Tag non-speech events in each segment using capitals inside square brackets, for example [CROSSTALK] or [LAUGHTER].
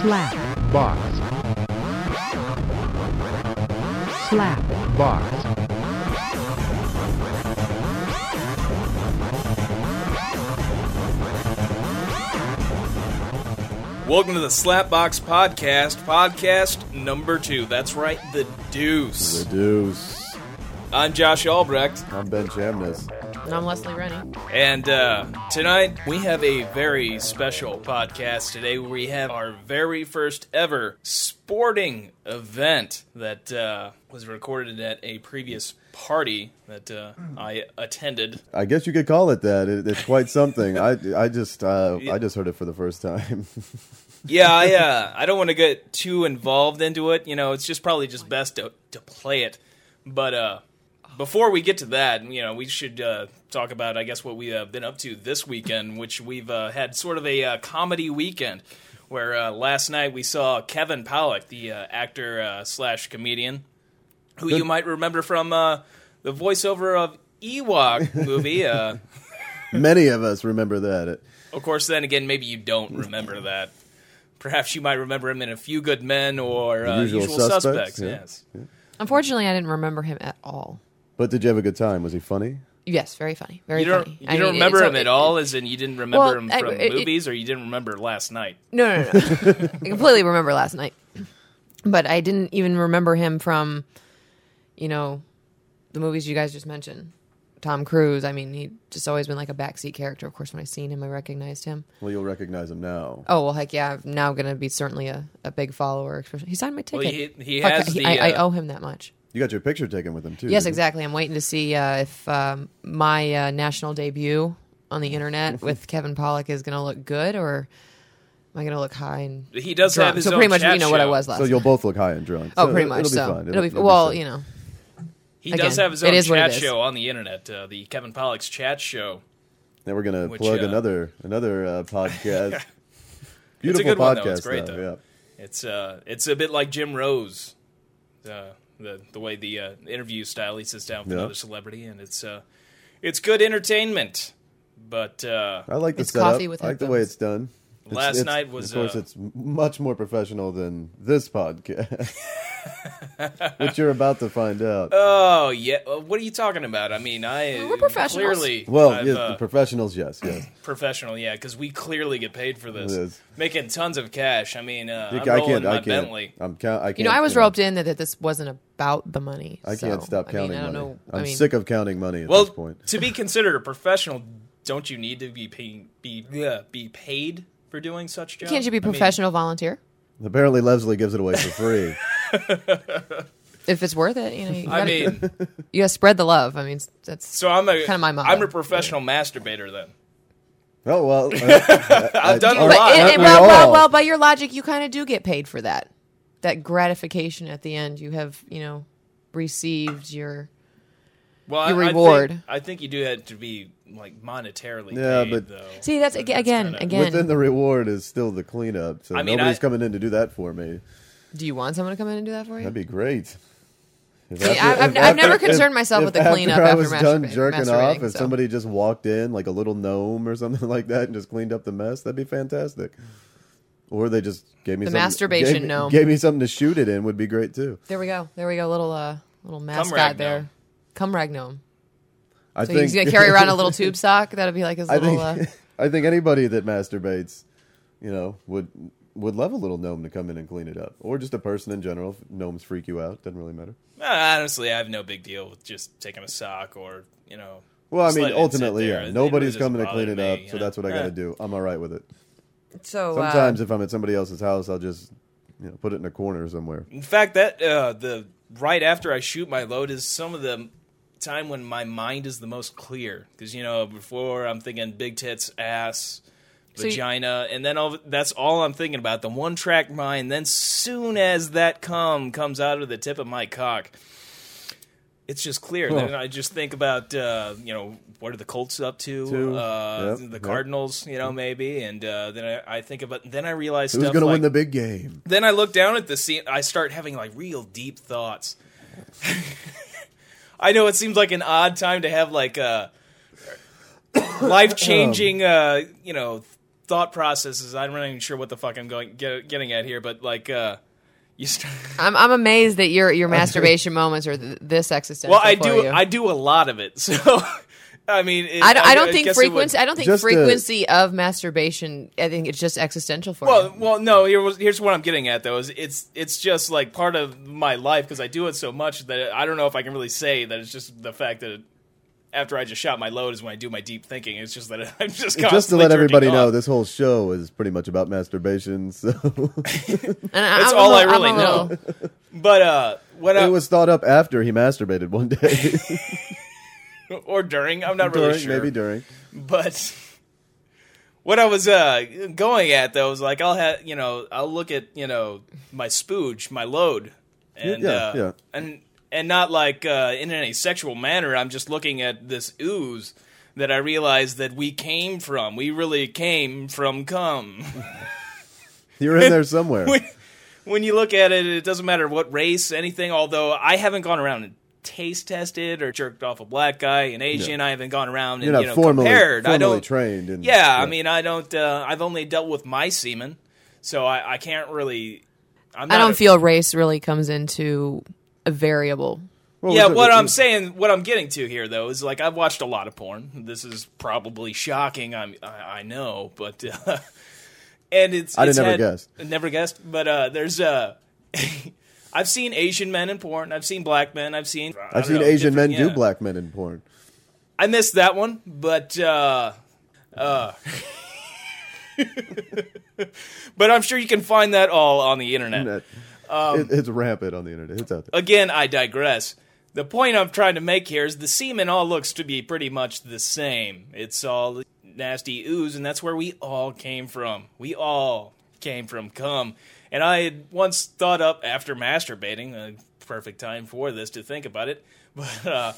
slap box, slap box, Welcome to the Slapbox Podcast, podcast number two. That's right, the deuce. The Deuce. I'm Josh Albrecht, I'm Ben Chamness. And I'm Leslie Rennie. and uh, tonight we have a very special podcast. Today we have our very first ever sporting event that uh, was recorded at a previous party that uh, I attended. I guess you could call it that. It, it's quite something. I, I just uh, I just heard it for the first time. [LAUGHS] Yeah, I uh, I don't want to get too involved into it. You know, it's just probably just best to to play it. But uh, before we get to that, you know, we should uh, talk about I guess what we have been up to this weekend, which we've uh, had sort of a uh, comedy weekend. Where uh, last night we saw Kevin Pollak, the uh, actor uh, slash comedian, who you might remember from uh, the voiceover of Ewok [LAUGHS] movie. Uh, Many of us remember that. Of course, then again, maybe you don't remember that. Perhaps you might remember him in A Few Good Men or uh, Usual Usual, Suspects, Suspects. yeah. Yes. Unfortunately, I didn't remember him at all. But did you have a good time? Was he funny? Yes, very funny. Very You don't, funny. you I don't mean, remember him at all, as in you didn't remember Well, him from it- it- movies, or you didn't remember last night. No, no, no. [LAUGHS] I completely remember last night. But I didn't even remember him from, you know, the movies you guys just mentioned. Tom Cruise. I mean, he just always been like a backseat character. Of course, when I seen him, I recognized him. Well, you'll recognize him now. Oh well, heck yeah! I'm now gonna be certainly a, a big follower. He signed my Well, ticket. he, he has he- the. I, I uh, owe him that much. You got your picture taken with him too. Yes, didn't you? exactly. I'm waiting to see uh, if um, my uh, national debut on the internet [LAUGHS] with Kevin Pollak is going to look good, or am I going to look high and he does drunk? have his so own pretty much, chat you know what I was last. So you'll both look high and drunk. Oh, So pretty it- much. It'll be so fine. it'll be it'll well, safe. you know. He Again, does have his it own is what chat is. show on the internet, uh, the Kevin Pollak's chat show. Now we're gonna Which, plug uh, another another uh, podcast. [LAUGHS] Beautiful good one, podcast, though. It's great, though. though. Yeah. It's uh, it's a bit like Jim Rose, uh, the the way the uh, interview style. He sits down with Yeah. another celebrity, and it's uh, it's good entertainment. But uh, I like the It's setup. coffee with I like the way it's done. Last it's- night was, of course, uh, it's much more professional than this podcast, [LAUGHS] which you're about to find out. oh yeah, what are you talking about? I mean, I We're professionals. Clearly, well, I've, yeah, uh, the professionals, yes, yes. professional, yeah, because we clearly get paid for this, It is. making tons of cash. I mean, uh, I'm I can't. I can't. Bentley. I'm count. I can't. You know, I was know, roped in that, that this wasn't about the money. I so, can't stop I counting mean, I don't money. know. I'm I mean, sick of counting money at Well, this point. to be considered a professional, don't you need to be paying, be yeah, be paid for doing such jobs? Can't you be I mean, professional volunteer Apparently, Leslie gives it away for free. [LAUGHS] [LAUGHS] if it's worth it? You know, you I gotta, mean, [LAUGHS] you gotta spread the love. I mean, that's so I'm a Kinda my motto. I'm a professional masturbator then. oh well. [LAUGHS] uh, I've done a But But lot. it, it- well, well, well, by your logic, you kind of do get paid for that. That gratification at the end, you have, you know, received your. well, your I- I reward. think, I think you do have to be like monetarily Yeah, paid, but- though. See, that's, So aga- again, kinda- again. Within the reward is still the cleanup. So I mean, nobody's I- coming in to do that for me. Do you want someone to come in and do that for you? That'd be great. If See, after- I've- if I've never concerned if- myself if with the cleanup after I after was done jerking off, if so. somebody just walked in like a little gnome or [LAUGHS] something like that and just cleaned up the mess, that'd be fantastic. Or they just gave me The something- masturbation gave, gnome. Gave me something to shoot it in would be great too. There we go. There we go. Little, uh, little mascot rag there. gnome. Come rag gnome. I So think he's gonna carry around a little [LAUGHS] tube sock. That'd be like his I little. think uh, [LAUGHS] I think anybody that masturbates, you know, would would love a little gnome to come in and clean it up, or just a person in general. If gnomes freak you out, doesn't really matter. Uh, honestly, I have no big deal with just taking a sock or you know. Well, I mean, letting it sit ultimately, yeah, nobody's really coming to clean it bother up, so know? that's what I got to do. I'm all right with it. so uh, Sometimes, if I'm at somebody else's house, I'll just you know put it in a corner somewhere. In fact, that uh, the right after I shoot my load is some of the time when my mind is the most clear because you know before I'm thinking big tits, ass, So you- vagina, and then all, that's all I'm thinking about. The one track mind. Then soon as that cum comes out of the tip of my cock. It's just clear. Then I just think about uh, you know what are the Colts up to, To, uh, yep, the yep. Cardinals, you know maybe, and uh, then I, I think about then I realize Who's going to win the big game? then I look down at the scene. I start having like real deep thoughts. [LAUGHS] I know it seems like an odd time to have like uh, life changing, uh, you know, thought processes. I'm not even sure what the fuck I'm going get, getting at here, but like uh, [LAUGHS] you. Start, [LAUGHS] I'm I'm amazed that your your [LAUGHS] masturbation moments are th- this existential. well, I for do you. I do a lot of it, so I mean, it, I don't, I don't think guess frequency. I don't think Just the- frequency of masturbation. I think it's just existential for Well, you. well, no. Here was, here's what I'm getting at, though. Is it's it's just like part of my life because I do it so much that I don't know if I can really say that it's just the fact that after I just shot my load is when I do my deep thinking. It's just that [LAUGHS] I'm just just to constantly let everybody jerking know, this whole show is pretty much about masturbation. [LAUGHS] So And That's I'm a all I little- really I'm know. little- But uh, what I, it was thought up after he masturbated one day, [LAUGHS] or during, I'm not really sure. maybe during. But what I was uh, going at though was like I'll have you know I'll look at you know my spooge, my load, and Yeah, uh, yeah. and and not like uh, in any sexual manner. I'm just looking at this ooze that I realized that we came from. We really came from cum. [LAUGHS] You're in there somewhere. when, when you look at it, it doesn't matter what race, anything. Although I haven't gone around and taste tested or jerked off a black guy, an Asian. I haven't gone around and You're not you know formally, compared. I formally don't trained. In, yeah, I mean, I don't. Uh, I've only dealt with my semen, so I, I can't really. I'm I don't a- feel race really comes into a variable. Well, Yeah, what I'm saying, what I'm getting to here, though, is like I've watched a lot of porn. This is probably shocking. I'm, I, I know, but uh, [LAUGHS] and it's. I'd it's never had- guessed. Never guessed, but uh, there's uh, [LAUGHS] I've seen Asian men in porn. I've seen black men. I've seen. I I've seen know, Asian men different- do black men in porn. I missed that one, but uh, uh, [LAUGHS] but I'm sure you can find that all on the internet. Um, it, it's rampant on the internet. It's out there. Again, I digress. The point I'm trying to make here is the semen all looks to be pretty much the same. It's all nasty ooze, and that's where we all came from. We all came from cum. And I had once thought up after masturbating, a perfect time for this to think about it, [LAUGHS] but uh,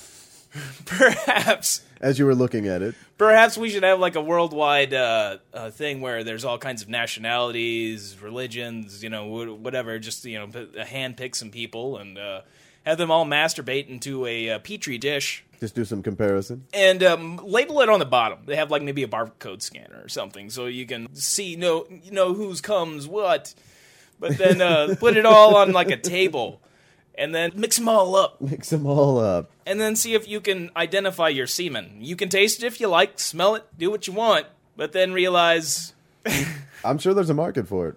[LAUGHS] perhaps As you were looking at it, Perhaps we should have like a worldwide uh, uh, thing where there's all kinds of nationalities, religions, you know, whatever. Just you know, uh, hand pick some people and uh, have them all masturbate into a uh, petri dish just do some comparison. and um, label it on the bottom. They have like maybe a barcode scanner or something, so you can see know you know whose comes what. But then uh, put it all on like a table, and then mix them all up Mix them all up. and then see if you can identify your semen. You can taste it if you like, smell it, do what you want, but then realize [LAUGHS] I'm sure there's a market for it.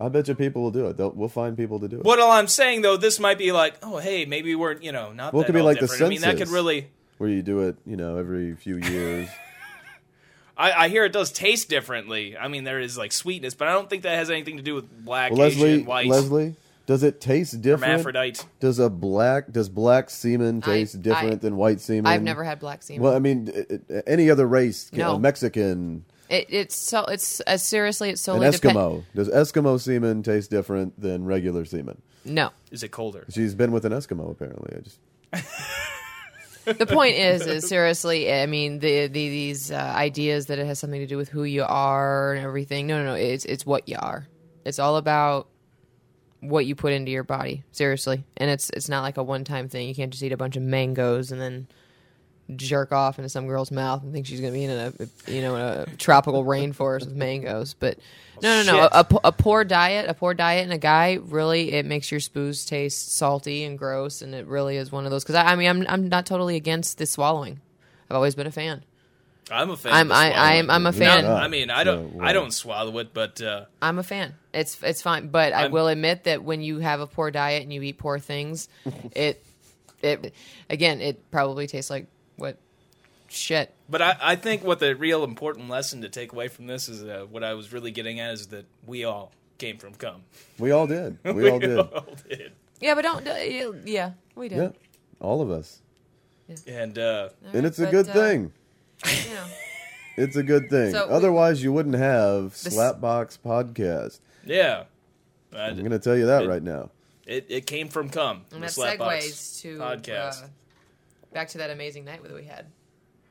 I bet you people will do it. They'll, we'll find people to do it. what all I'm saying though. This might be like, oh hey, maybe we're you know not. Well, that could be like the different. I mean, that could really. Where you do it, you know, every few years. [LAUGHS] I, I hear it does taste differently. I mean, there is like sweetness, but I don't think that has anything to do with black, Well, Leslie, white, Leslie, does it taste different? hermaphrodite. Does a black does black semen I- taste different I- than white semen? I've never had black semen. Well, I mean, it, it- any other race, you know, No. Mexican, it, it's so it's uh, seriously it's so. an solely depend- Eskimo. Does Eskimo semen taste different than regular semen? No, Is it colder? She's been with an Eskimo apparently. I just the point [LAUGHS] is, is seriously. I mean, the, the these uh, ideas that it has something to do with who you are and everything. No, no, no. It's it's what you are. It's all about what you put into your body. Seriously, and it's it's not like a one time thing. You can't just eat a bunch of mangoes and then jerk off into some girl's mouth and think she's going to be in a you know a tropical rainforest with mangoes. But no, no, no. A, a, a poor diet, a poor diet, and a guy really it makes your spoos taste salty and gross, and it really is one of those. Because I, I mean, I'm I'm not totally against the swallowing. I've always been a fan. I'm a fan. I'm of I. I'm I'm a fan. us. I mean, I don't So, I don't swallow it, but uh, I'm a fan. It's it's fine, but I I'm- will admit that when you have a poor diet and you eat poor things, [LAUGHS] it it again it probably tastes like what shit. But I, I think what the real important lesson to take away from this is uh, what I was really getting at is that we all came from cum. we all did. [LAUGHS] We all did. all did. Yeah, but don't. Uh, yeah, we did. Yeah, all of us, And uh, and it's a good uh, thing. You know. It's a good thing. So we- Otherwise, you wouldn't have This- Slapbox podcast. yeah, I- I'm going to tell you that It- right now. it, it came from cum. And that Slapbox segues to podcast. uh, back to that amazing night that we had.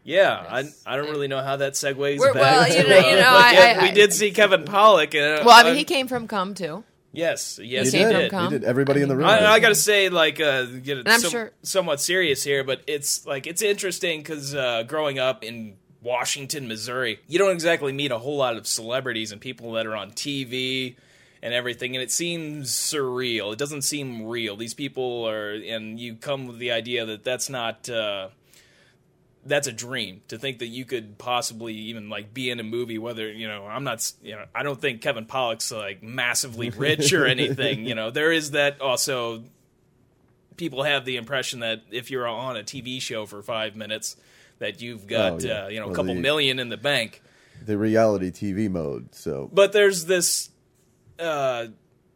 yeah, Yes. I, I don't really know how that segues We're- back. well, you to, know- uh, you know, but I- I- we did see Kevin Pollak. And, Well, I mean, I'm- he came from cum too. Yes, yes, He he, did. cum. You did. Everybody I in the room. I, I gotta say, like, uh, get it And I'm some- sure- somewhat serious here, but it's like it's interesting because uh, growing up in Washington, Missouri. You don't exactly meet a whole lot of celebrities and people that are on TV and everything, and it seems surreal. It doesn't seem real. These people are, and you come with the idea that that's not. Uh, that's a dream to think that you could possibly even like be in a movie whether you know i'm not you know i don't think kevin pollak's like massively [LAUGHS] rich or anything you know there is that also people have the impression that if you're on a tv show for five minutes that you've got Oh, yeah. uh, you know a couple the- million in the bank the reality TV mode. So but there's this uh,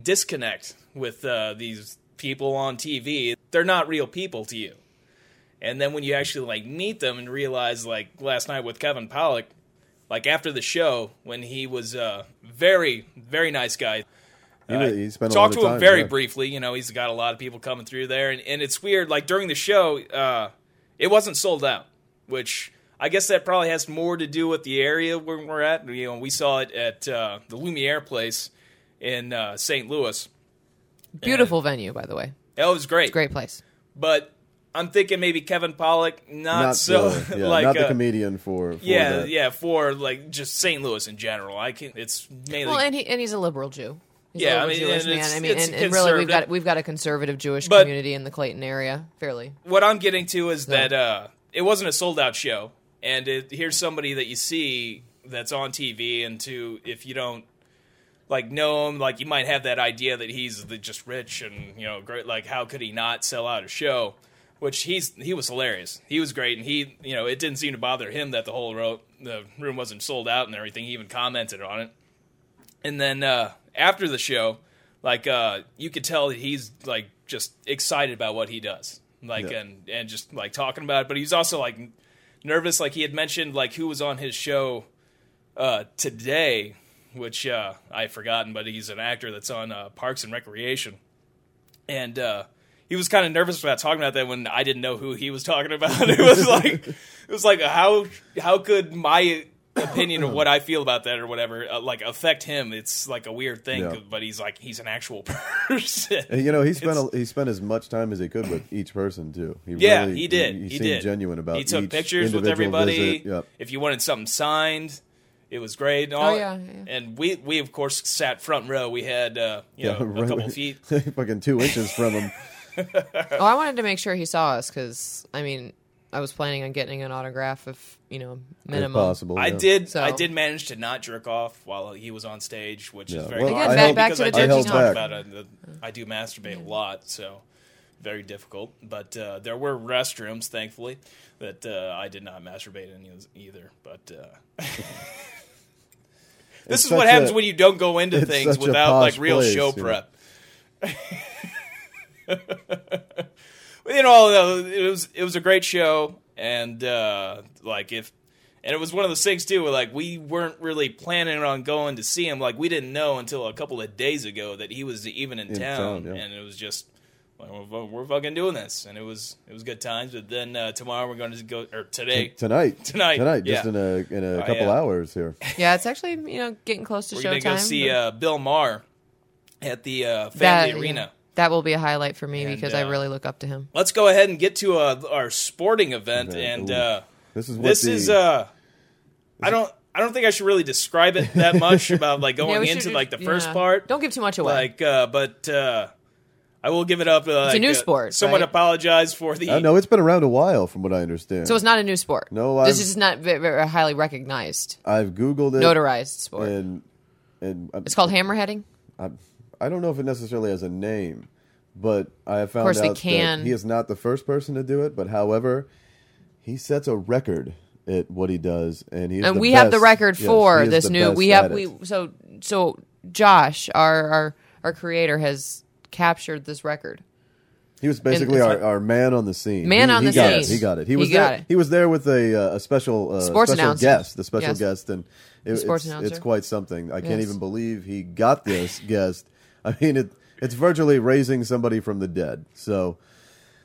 disconnect with uh, these people on TV. They're not real people to you. And then when you actually like meet them and realize, like last night with Kevin Pollak, like after the show when he was a very very nice guy. he, Uh, he spent a talked lot to of him very yeah. briefly. You know, he's got a lot of people coming through there, and, and it's weird. Like during the show, uh, it wasn't sold out, which I guess that probably has more to do with the area where we're at. You know, we saw it at uh, the Lumiere place in uh, St. Louis. Beautiful venue, by the way. That was great. Great place. But I'm thinking maybe Kevin Pollak, not, Not so the, [LAUGHS] yeah, like not the uh, comedian for, for yeah, that. yeah, for like just St. Louis in general. I can. It's mainly Well, and he and he's a liberal Jew. He's Yeah, a I liberal mean, Jewish man. I mean, and, and really, we've got we've got a conservative Jewish But- community in the Clayton area, fairly. what I'm getting to is that uh, it wasn't a sold out show, and it, here's somebody that you see that's on TV, and to if you don't like know him, like you might have that idea that he's the, just rich and you know great. Like how could he not sell out a show? Which he's he was hilarious. He was great, and he you know it didn't seem to bother him that the whole ro- the room wasn't sold out and everything. He even commented on it. And then uh, after the show, like uh, you could tell that he's like just excited about what he does, like Yeah. and and just like talking about it. But he's also like nervous, like he had mentioned, like who was on his show uh, today, which uh, I've forgotten, but he's an actor that's on uh, Parks and Recreation, and uh, he was kind of nervous about talking about that when I didn't know who he was talking about. [LAUGHS] it was like it was like how how could my opinion of what I feel about that or whatever uh, like affect him? It's like a weird thing, Yeah. but he's like he's an actual [LAUGHS] person. And, you know, he spent a, he spent as much time as he could with each person too. He Yeah, really, he did. He, He, seemed did. genuine about. He took each pictures with everybody. Yep. If you wanted something signed, it was great. And all, Oh, yeah, yeah. And we we of course sat front row. We had uh, you know, right- a couple feet. [LAUGHS] fucking two inches from him. Oh, I wanted to make sure he saw us because I mean, I was planning on getting an autograph if you know minimum. if possible. I yeah. did. So- I did manage to not jerk off while he was on stage, which Yeah. is very Well, I Again, held- back, back to because the I I did jerking talk off. back. about it. I do masturbate a lot, so very difficult. But uh, there were restrooms, thankfully, that uh, I did not masturbate in either. But uh, [LAUGHS] this It's is what such happens a- when you don't go into it's things such a without like posh real place, show you know. prep. [LAUGHS] [LAUGHS] But, you know, it was it was a great show, and uh, like if, and it was one of those things too, where like we weren't really planning on going to see him. Like we didn't know until a couple of days ago that he was even in, In town, town, yeah. and it was just. like, We're, we're fucking doing this, and it was it was good times. But then uh, tomorrow we're going to go, or today, tonight. [LAUGHS] Tonight, Tonight. Just in a in a Oh, couple yeah. hours here. [LAUGHS] Yeah, it's actually you know getting close to we're showtime. going to go see but uh, Bill Maher at the uh, that, Family yeah, Arena. That will be a highlight for me And, because I uh, really look up to him. Let's go ahead and get to uh, our sporting event, Okay, and uh, This is what this the, is uh I don't I don't think I should really describe it that much [LAUGHS] about like going we should into just- like the first yeah. part. Don't give too much away. Like uh but uh I will give it up uh, It's a new uh, sport, Someone right? apologize for the I know it's been around a while, from what I understand. so it's not a new sport. No, this I've- is not very, very highly recognized, I've googled it, notarized sport. and and I, it's called hammerheading. I, I don't know if it necessarily has a name, but I have found out that he is not the first person to do it. But however, he sets a record at what he does, and he's and the we have the record yes, for he this new. We have we so so Josh, our our our creator, has captured this record. He was basically our, like- our man on the scene. Man he, on he the got scene. It. He got it. He He was got there. it. He was there with a, uh, a special uh, Sports special announcer. guest, the special Yes. guest, and it, sports it's, announcer. it's quite something. I can't even believe he got this [LAUGHS] guest. [LAUGHS] I mean, it it's virtually raising somebody from the dead. So,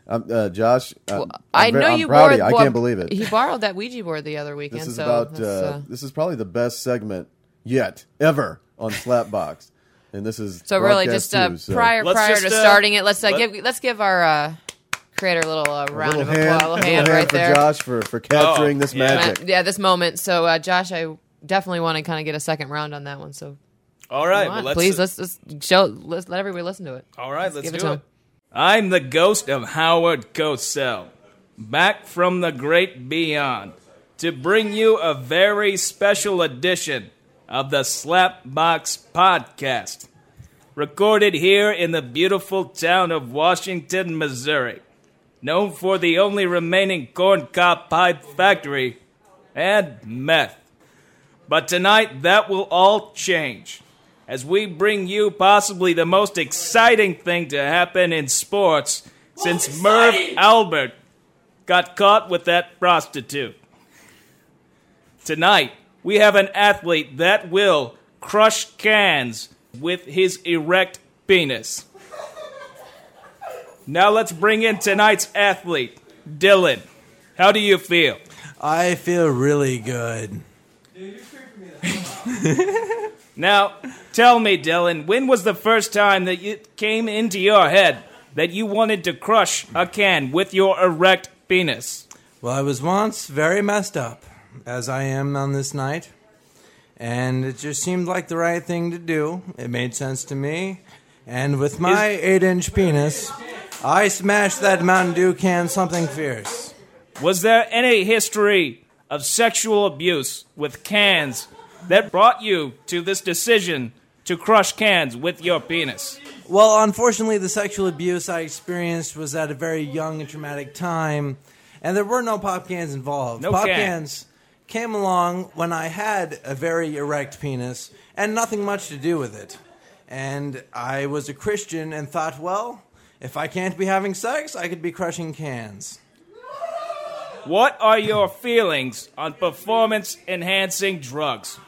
um, uh, Josh, um, Well, I'm I know I'm you proud borrowed. you. I well, can't believe it. He borrowed that Ouija board the other weekend. This is so about uh, uh, this is probably the best segment yet ever on Slapbox, [LAUGHS] and this is so really just uh, too, so- prior Let's prior just, to uh, starting it. Let's uh, let- give let's give our uh, create our little uh, round little of hand, applause, little little hand hand right for there. Josh for for capturing Oh, this yeah. magic. Yeah, this moment. So, uh, Josh, I definitely want to kind of get a second round on that one. So, All right, well, let's, please let's, let's show let's let everybody listen to it. All right, let's it do to it. I'm the ghost of Howard Cosell, back from the great beyond, to bring you a very special edition of the Slapbox Podcast, recorded here in the beautiful town of Washington, Missouri, known for the only remaining corn corncob pipe factory and meth. But tonight, that will all change as we bring you possibly the most exciting thing to happen in sports since Marv Albert got caught with that prostitute. Tonight, we have an athlete that will crush cans with his erect penis. Now let's bring in tonight's athlete, Dylan. How do you feel? I feel really good. [LAUGHS] Now, tell me, Dylan, when was the first time that it came into your head that you wanted to crush a can with your erect penis? Well, I was once very messed up, as I am on this night, and it just seemed like the right thing to do. It made sense to me, and with my eight-inch penis, I smashed that Mountain Dew can something fierce. Was there any history of sexual abuse with cans that brought you to this decision to crush cans with your penis? Well, unfortunately, the sexual abuse I experienced was at a very young and traumatic time, and there were no pop cans involved. No pop can. cans came along when I had a very erect penis and nothing much to do with it. And I was a Christian and thought, well, if I can't be having sex, I could be crushing cans. What are your feelings on performance enhancing drugs?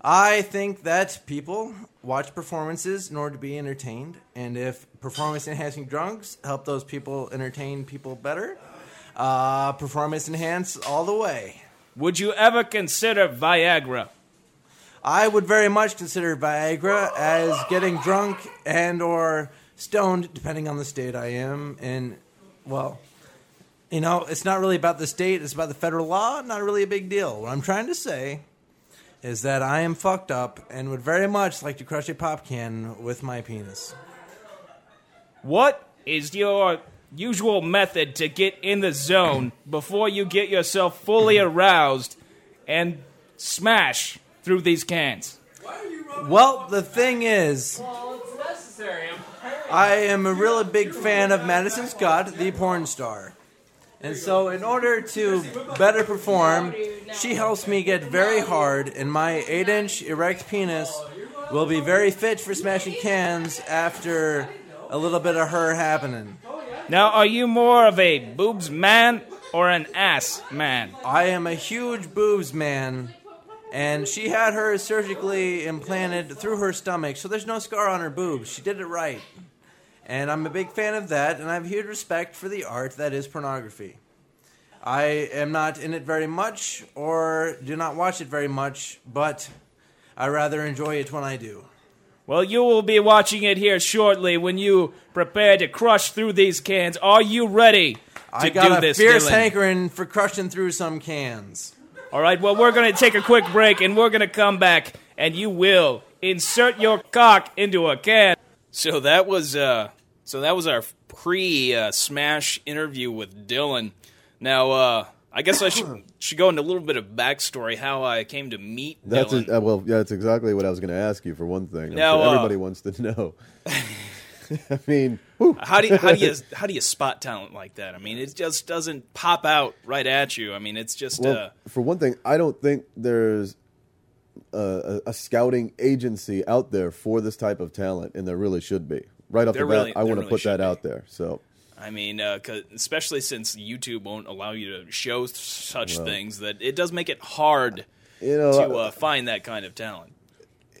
I think that people watch performances in order to be entertained, and if performance enhancing drugs help those people entertain people better, uh, performance enhance all the way. Would you ever consider Viagra? I would very much consider Viagra as getting drunk and or stoned, depending on the state I am in. Well, you know, it's not really about the state; it's about the federal law. Not really a big deal. What I'm trying to say is that I am fucked up and would very much like to crush a pop can with my penis. What is your usual method to get in the zone before you get yourself fully [CLEARS THROAT] aroused and smash through these cans? Well, the thing is, I am a really big fan of Madison Scott, the porn star. And so, in order to better perform, she helps me get very hard, and my 8 inch erect penis will be very fit for smashing cans after a little bit of her happening. Now, are you more of a boobs man or an ass man? I am a huge boobs man, and she had hers surgically implanted through her stomach, so there's no scar on her boobs. She did it right. And I'm a big fan of that, and I have huge respect for the art that is pornography. I am not in it very much, or do not watch it very much, but I rather enjoy it when I do. Well, you will be watching it here shortly when you prepare to crush through these cans. Are you ready to I got do a this, fierce Dylan? hankering for crushing through some cans. All right, well, we're going to take a quick break and we're going to come back and you will insert your cock into a can. So that was uh so that was our pre uh, smash interview with Dylan. Now uh I guess I should [COUGHS] should go into a little bit of backstory how I came to meet That's Dylan. a, uh, well, yeah, that's exactly what I was going to ask you for one thing. Now, sure uh, everybody wants to know. [LAUGHS] I mean, whew. [LAUGHS] how do you, how do you [LAUGHS] how do you spot talent like that? I mean, it just doesn't pop out right at you. I mean, it's just well, uh for one thing, I don't think there's a, a, a scouting agency out there for this type of talent, and there really should be. Right off There the bat, really- I want to really put that be. out there. So, I mean, uh especially since YouTube won't allow you to show such things, that it does make it hard you know, to uh, find that kind of talent.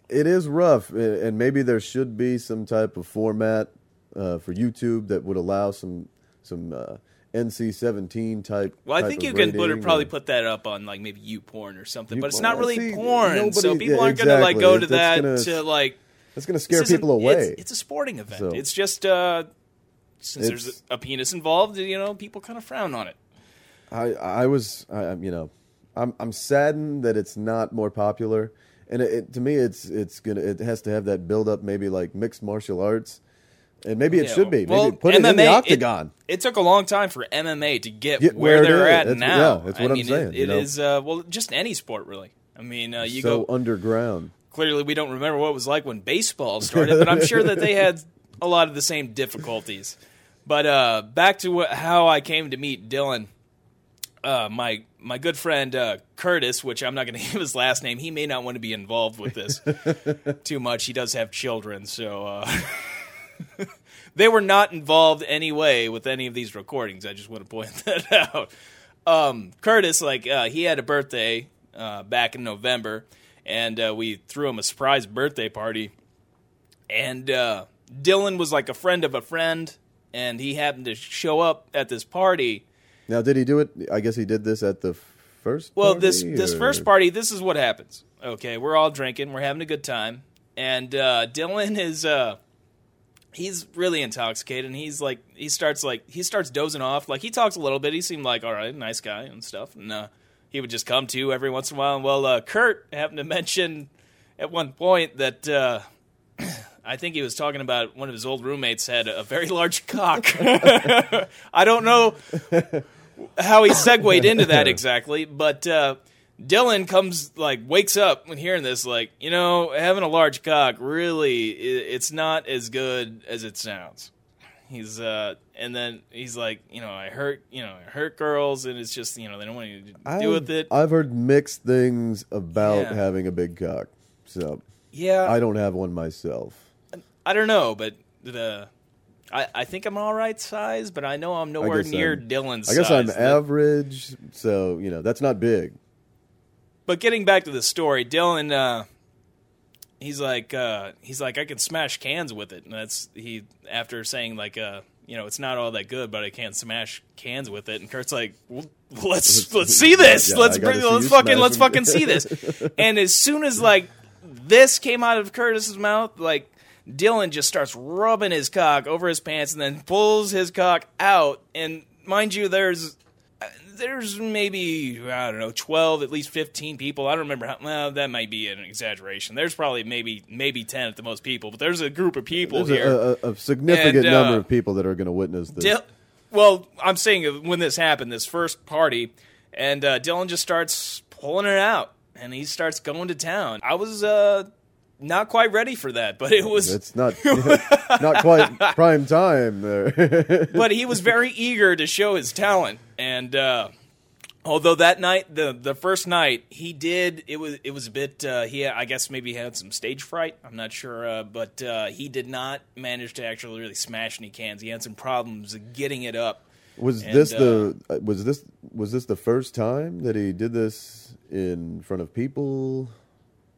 it is rough, and maybe there should be some type of format uh, for YouTube that would allow some some uh, NC-17 type. Well, I type think you can put, probably put that up on like maybe YouPorn or something, but it's not really See, porn, so people yeah, aren't going to like go to that gonna- to like That's going to scare people away. It's, it's a sporting event. So- It's just uh, since there's It's- a, a penis involved, you know, people kind of frown on it. I I was I, you know I'm I'm saddened that it's not more popular, and it, it, to me it's it's gonna it has to have that build up maybe like mixed martial arts, and maybe it Yeah, should be maybe well, put it in the MMA octagon. It, it took a long time for MMA to get, Get where, where they're at That's- now. yeah, that's what I I'm mean, saying, It, you know? is, uh, well, just any sport really. I mean, uh, you so go underground. Clearly we don't remember what it was like when baseball started, but I'm sure that they had a lot of the same difficulties. But uh, back to what, how I came to meet Dylan. Uh, my my good friend uh, Curtis, which I'm not going [LAUGHS] to give his last name, he may not want to be involved with this [LAUGHS] too much. He does have children, so uh, [LAUGHS] they were not involved anyway with any of these recordings. I just want to point that out. Um, Curtis, like, uh, he had a birthday uh, back in November, and uh, we threw him a surprise birthday party. And uh, Dylan was like a friend of a friend, and he happened to show up at this party. Now, did he do it? I guess he did this at the first. Well, party, this this or- first party, this is what happens. Okay, we're all drinking, we're having a good time, and uh, Dylan [LAUGHS] is uh, he's really intoxicated, and he's like he starts like he starts dozing off. Like he talks a little bit. He seemed like all right, nice guy and stuff, and uh, he would just come to every once in a while. And well, uh, Kurt happened to mention at one point that. Uh, [CLEARS THROAT] I think he was talking about one of his old roommates had a very large cock. [LAUGHS] I don't know how he segued into that [LAUGHS] exactly, but uh, Dylan comes like wakes up when hearing this, like you know, having a large cock really, it's not as good as it sounds. He's uh, and then he's like, you know, I hurt, you know, I hurt girls, and it's just you know they don't want to I've, with it. I've heard mixed things about Yeah. having a big cock, so yeah, I don't have one myself. I don't know, but the. I, I think I'm all right size, but I know I'm nowhere guess near I'm- Dylan's I guess I'm size. That- average, so you know that's not big. But getting back to the story, Dylan, uh, he's like, uh, he's like, I can smash cans with it, and that's he after saying like, uh, you know, it's not all that good, but I can't smash cans with it. And Kurt's like, well, [LAUGHS] let's let's see [LAUGHS] this. Yeah, let's bring, let's fucking let's fucking see this. [LAUGHS] and as soon as like this came out of Curtis's mouth, like. Dylan just starts rubbing his cock over his pants and then pulls his cock out. And mind you, there's there's maybe I don't know twelve, at least fifteen people. I don't remember how. Well, that might be an exaggeration. There's probably maybe maybe ten at the most people, but there's a group of people There's here. a, a, a significant And, uh, number of people that are going to witness this. Dil- well, I'm saying when this happened, this first party, and uh, Dylan just starts pulling it out, and he starts going to town. I was uh, not quite ready for that, but it was. it's not [LAUGHS] not quite prime time there. [LAUGHS] but he was very eager to show his talent and uh although that night the the first night he did it was it was a bit uh he i guess maybe had some stage fright i'm not sure uh but uh he did not manage to actually really smash any cans he had some problems getting it up was And, this the uh, was this was this the first time that he did this in front of people?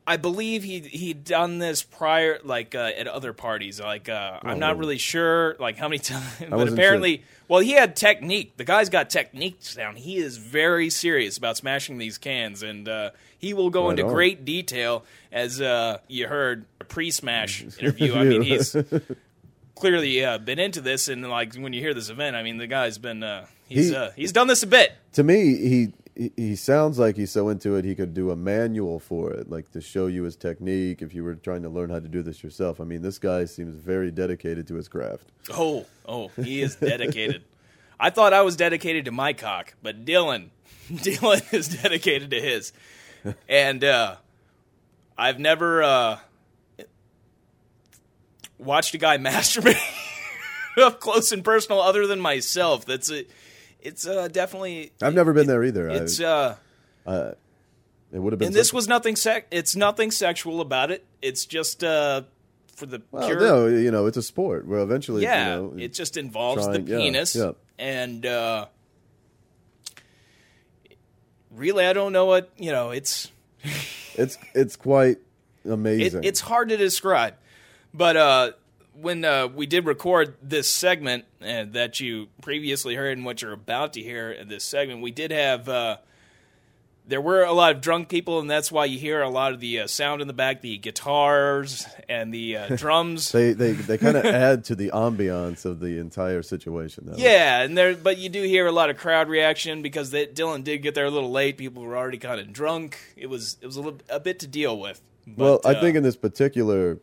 I believe he he'd done this prior, like uh, at other parties. Like uh, I'm not Oh. really sure, like how many [LAUGHS] times, but wasn't apparently, well, he had technique. The guy's got techniques down. He is very serious about smashing these cans, and uh, he will go Right into on. great detail, as uh, you heard a pre-smash [LAUGHS] interview. I mean, he's [LAUGHS] clearly uh, been into this, and like when you hear this event, I mean, the guy's been uh, he's He- uh, he's done this a bit. To me, he he- he sounds like he's so into it he could do a manual for it, like to show you his technique if you were trying to learn how to do this yourself. I mean, this guy seems very dedicated to his craft. Oh, oh, he is dedicated. [LAUGHS] I thought I was dedicated to my cock, but Dylan, [LAUGHS] Dylan is dedicated to his. And uh, I've never uh, watched a guy [LAUGHS] masturbate up close and personal, other than myself. That's a, it's uh, definitely. I've never been there either. It's I, uh, it would have been. and this was nothing. Sec- it's nothing sexual about it. It's just uh, for the well, pure. no, you know, it's a sport. Well, eventually, yeah, you know, it just involves trying- the penis, yeah. and uh, really, I don't know what you know. It's it's it's quite it, amazing. it's hard to describe, but uh, when uh, we did record this segment uh, that you previously heard and what you're about to hear in this segment, we did have uh, there were a lot of drunk people, and that's why you hear a lot of the uh, sound in the back, the guitars and the uh, [LAUGHS] drums. They they they kind of add to the ambiance of the entire situation. Though. yeah, and there, but you do hear a lot of crowd reaction because they, Dylan did get there a little late. People were already kind of drunk. It was it was a, little, a bit to deal with. But, well, I uh, think in this particular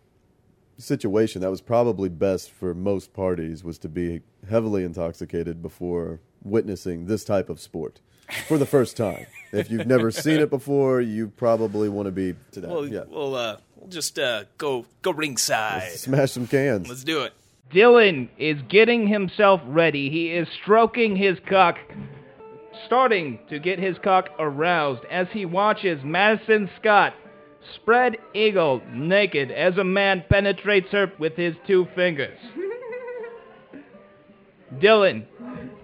situation, that was probably best for most parties was to be heavily intoxicated before witnessing this type of sport for the first time. if you've never seen it before, you probably want to be to that. we'll yeah, we'll, uh, we'll just uh, go go ringside. smash some cans. Let's do it. Dylan is getting himself ready. He is stroking his cock, starting to get his cock aroused as he watches Madison Scott spread eagle naked as a man penetrates her with his two fingers. [LAUGHS] Dylan,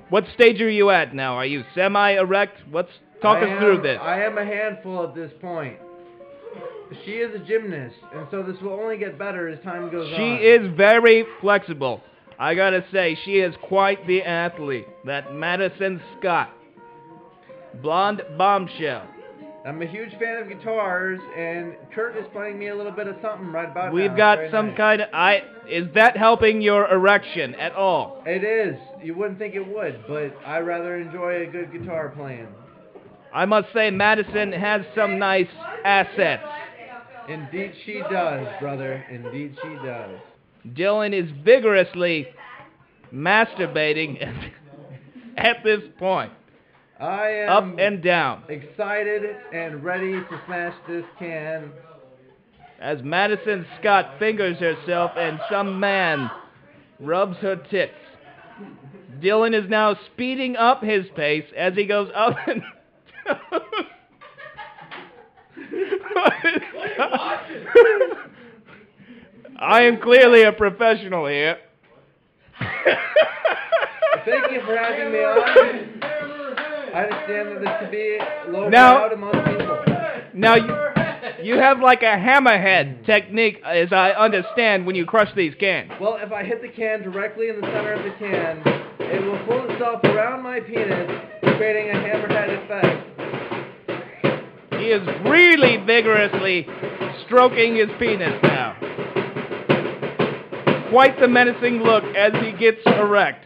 what stage are you at now? Are you semi erect? What's talk I us am- through this? I am a handful at this point. She is a gymnast, and so this will only get better as time goes on. She is very flexible. I gotta say, she is quite the athlete. That Madison Scott. Blonde bombshell. I'm a huge fan of guitars, and Kurt is playing me a little bit of something right about now. We've It's got very some nice. kind of. I is that helping your erection at all? It is. You wouldn't think it would, but I rather enjoy a good guitar playing. I must say, Madison has some nice assets. Indeed, she does, brother. Indeed, she does. Dylan is vigorously masturbating [LAUGHS] at this point, I am up and down, excited and ready to smash this can. as Madison Scott fingers herself and some man rubs her tits. Dylan is now speeding up his pace as he goes up and [LAUGHS] I am clearly a professional here. Thank you for having me on. [LAUGHS] I understand that this could be low Now- people. Now you, you have like a hammerhead technique, as I understand, when you crush these cans. Well, if I hit the can directly in the center of the can, it will pull itself around my penis, creating a hammerhead effect. He is really vigorously stroking his penis now. Quite the menacing look as he gets erect.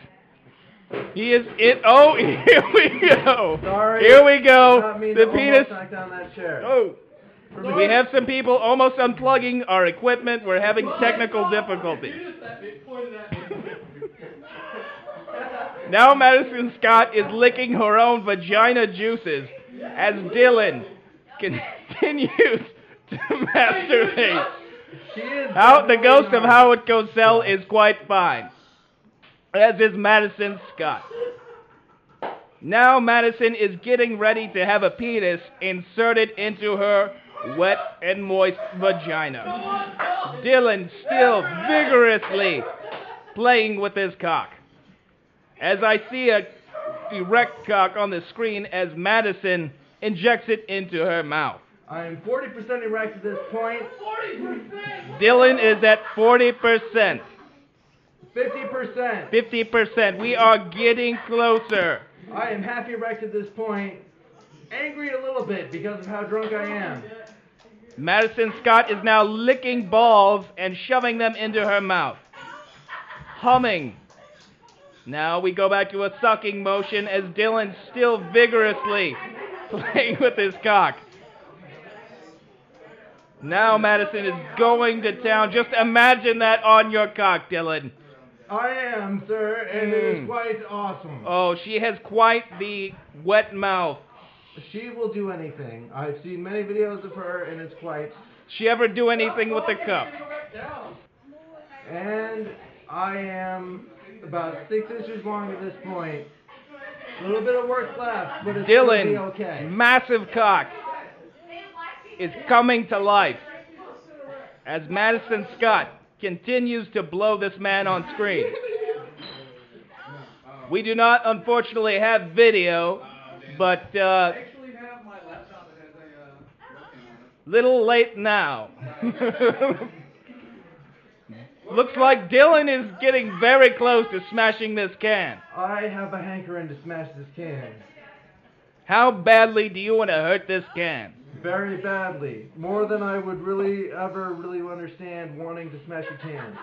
He is it. Oh, [LAUGHS] here we go. Sorry. Here we go. The penis. almost knock down that chair. Oh. We have some people almost unplugging our equipment. We're having technical difficulties. [LAUGHS] [LAUGHS] Now Madison Scott is licking her own vagina juices as Dylan continues to masturbate. How the ghost of Howard Cosell is quite fine, as is Madison Scott. Now Madison is getting ready to have a penis inserted into her wet and moist vagina. Dylan still vigorously playing with his cock. As I see a erect cock on the screen as Madison injects it into her mouth. I am 40% erect at this point. Dylan is at 40%. 50%. 50%. We are getting closer. I am happy erect at this point. Angry a little bit because of how drunk I am. Madison Scott is now licking balls and shoving them into her mouth. Humming. Now we go back to a sucking motion as Dylan still vigorously [LAUGHS] playing with his cock. Now Madison is going to town. Just imagine that on your cock, Dylan. I am, sir, and it Mm. is quite awesome. Oh, she has quite the wet mouth. She will do anything. I've seen many videos of her, and it's quite. She ever do anything with the cup? And I am about six inches long at this point. A little bit of work left, but it's gonna be Dylan, okay. massive cock, is coming to life as Madison Scott continues to blow this man on screen. We do not, unfortunately, have video, but uh, little late now. [LAUGHS] Looks like Dylan is getting very close to smashing this can. I have a hankering to smash this can. How badly do you want to hurt this can? Very badly. More than I would really ever really understand wanting to smash a can.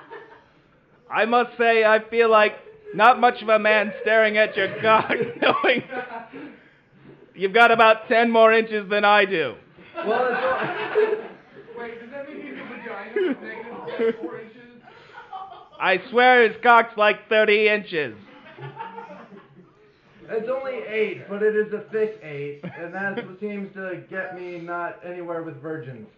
I must say, I feel like not much of a man staring at your cock, [LAUGHS] knowing you've got about 10 more inches than I do. Well, it's [LAUGHS] Wait, does that mean his vagina is negative four inches? I swear his cock's like 30 inches. It's only eight, but it is a thick eight, and that's [LAUGHS] what seems to get me not anywhere with virgins.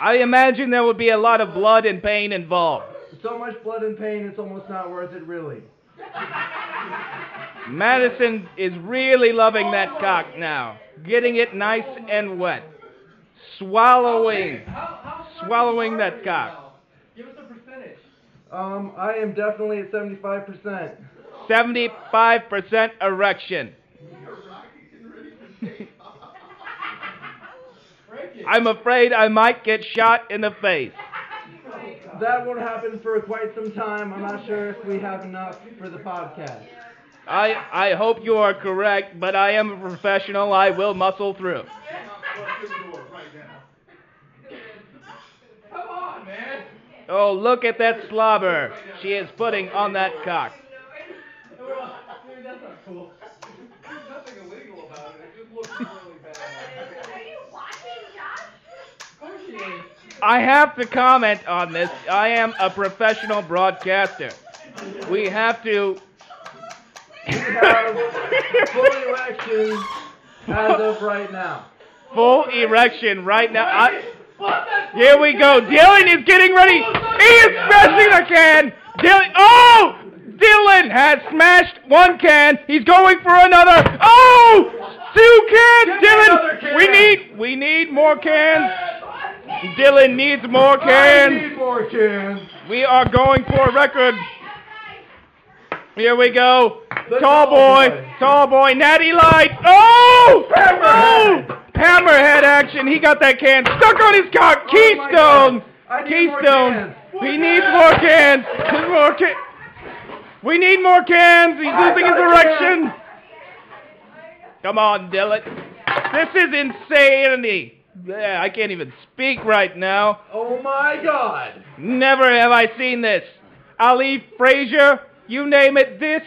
I imagine there would be a lot of blood and pain involved. So much blood and pain, it's almost not worth it, really. Madison is really loving that cock now, getting it nice and wet, swallowing, swallowing that cock. Give us a percentage. Um, I am definitely at 75%. 75% erection. [LAUGHS] I'm afraid I might get shot in the face. That won't happen for quite some time. I'm not sure if we have enough for the podcast. I, I hope you are correct, but I am a professional. I will muscle through. Come on, man. Oh, look at that slobber she is putting on that cock. That's not cool. There's nothing illegal about it. It just looks really bad. Are you watching, Josh? I have to comment on this. I am a professional broadcaster. We have to. [LAUGHS] Full erection as of right now. Full erection right now. I, here we go. Dylan is getting ready. He is smashing the can. Dylan. Oh! Dylan has smashed one can. He's going for another. Oh! Two cans. Dylan. We need. We need more cans. Dylan needs more I cans. need more cans. We are going for a record. Here we go. The tall boy, boy. tall boy, Natty Light. Oh! Hammerhead. Oh! Hammerhead action. He got that can stuck on his cock. Oh Keystone. God. Need more Keystone. cans. He needs more cans. [LAUGHS] More can. We need more cans. He's losing his erection. Come on, Dylan. This is insanity. Yeah, I can't even speak right now. Oh my god. Never have I seen this. Ali Frazier, you name it, this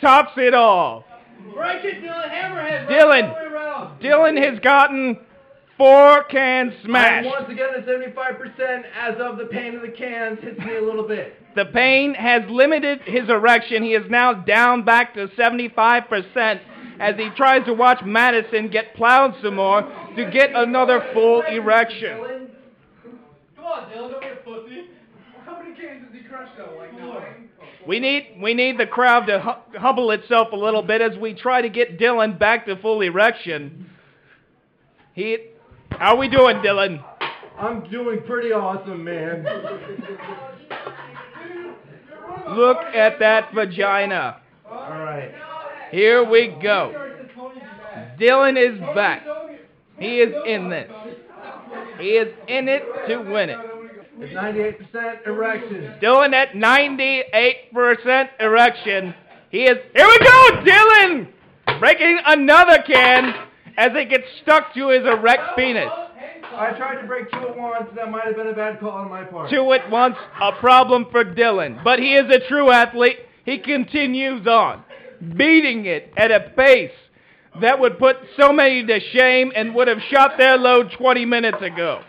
tops it all. Break it, Dylan. Hammerhead. Dylan. All the way around. Dylan has gotten four cans I'm smashed. once again at 75% as of the pain of the cans hits me a little bit. The pain has limited his erection. He is now down back to 75% as he tries to watch Madison get plowed some more to get another full erection. Come on, Dylan. Don't be a pussy. How many cans has he crushed though? Like nine? We need we need the crowd to hu- hubble itself a little bit as we try to get Dylan back to full erection. He, how we doing, Dylan? I'm doing pretty awesome, man. Look at that vagina. Alright. Here we go. Dylan is back. He is in this. He is in it to win it. It's 98% erection. Dylan at 98% erection. He is. Here we go, Dylan! Breaking another can as it gets stuck to his erect oh, penis. I tried to break two at once. That might have been a bad call on my part. Two at once, a problem for Dylan. But he is a true athlete. He continues on, beating it at a pace that would put so many to shame and would have shot their load 20 minutes ago.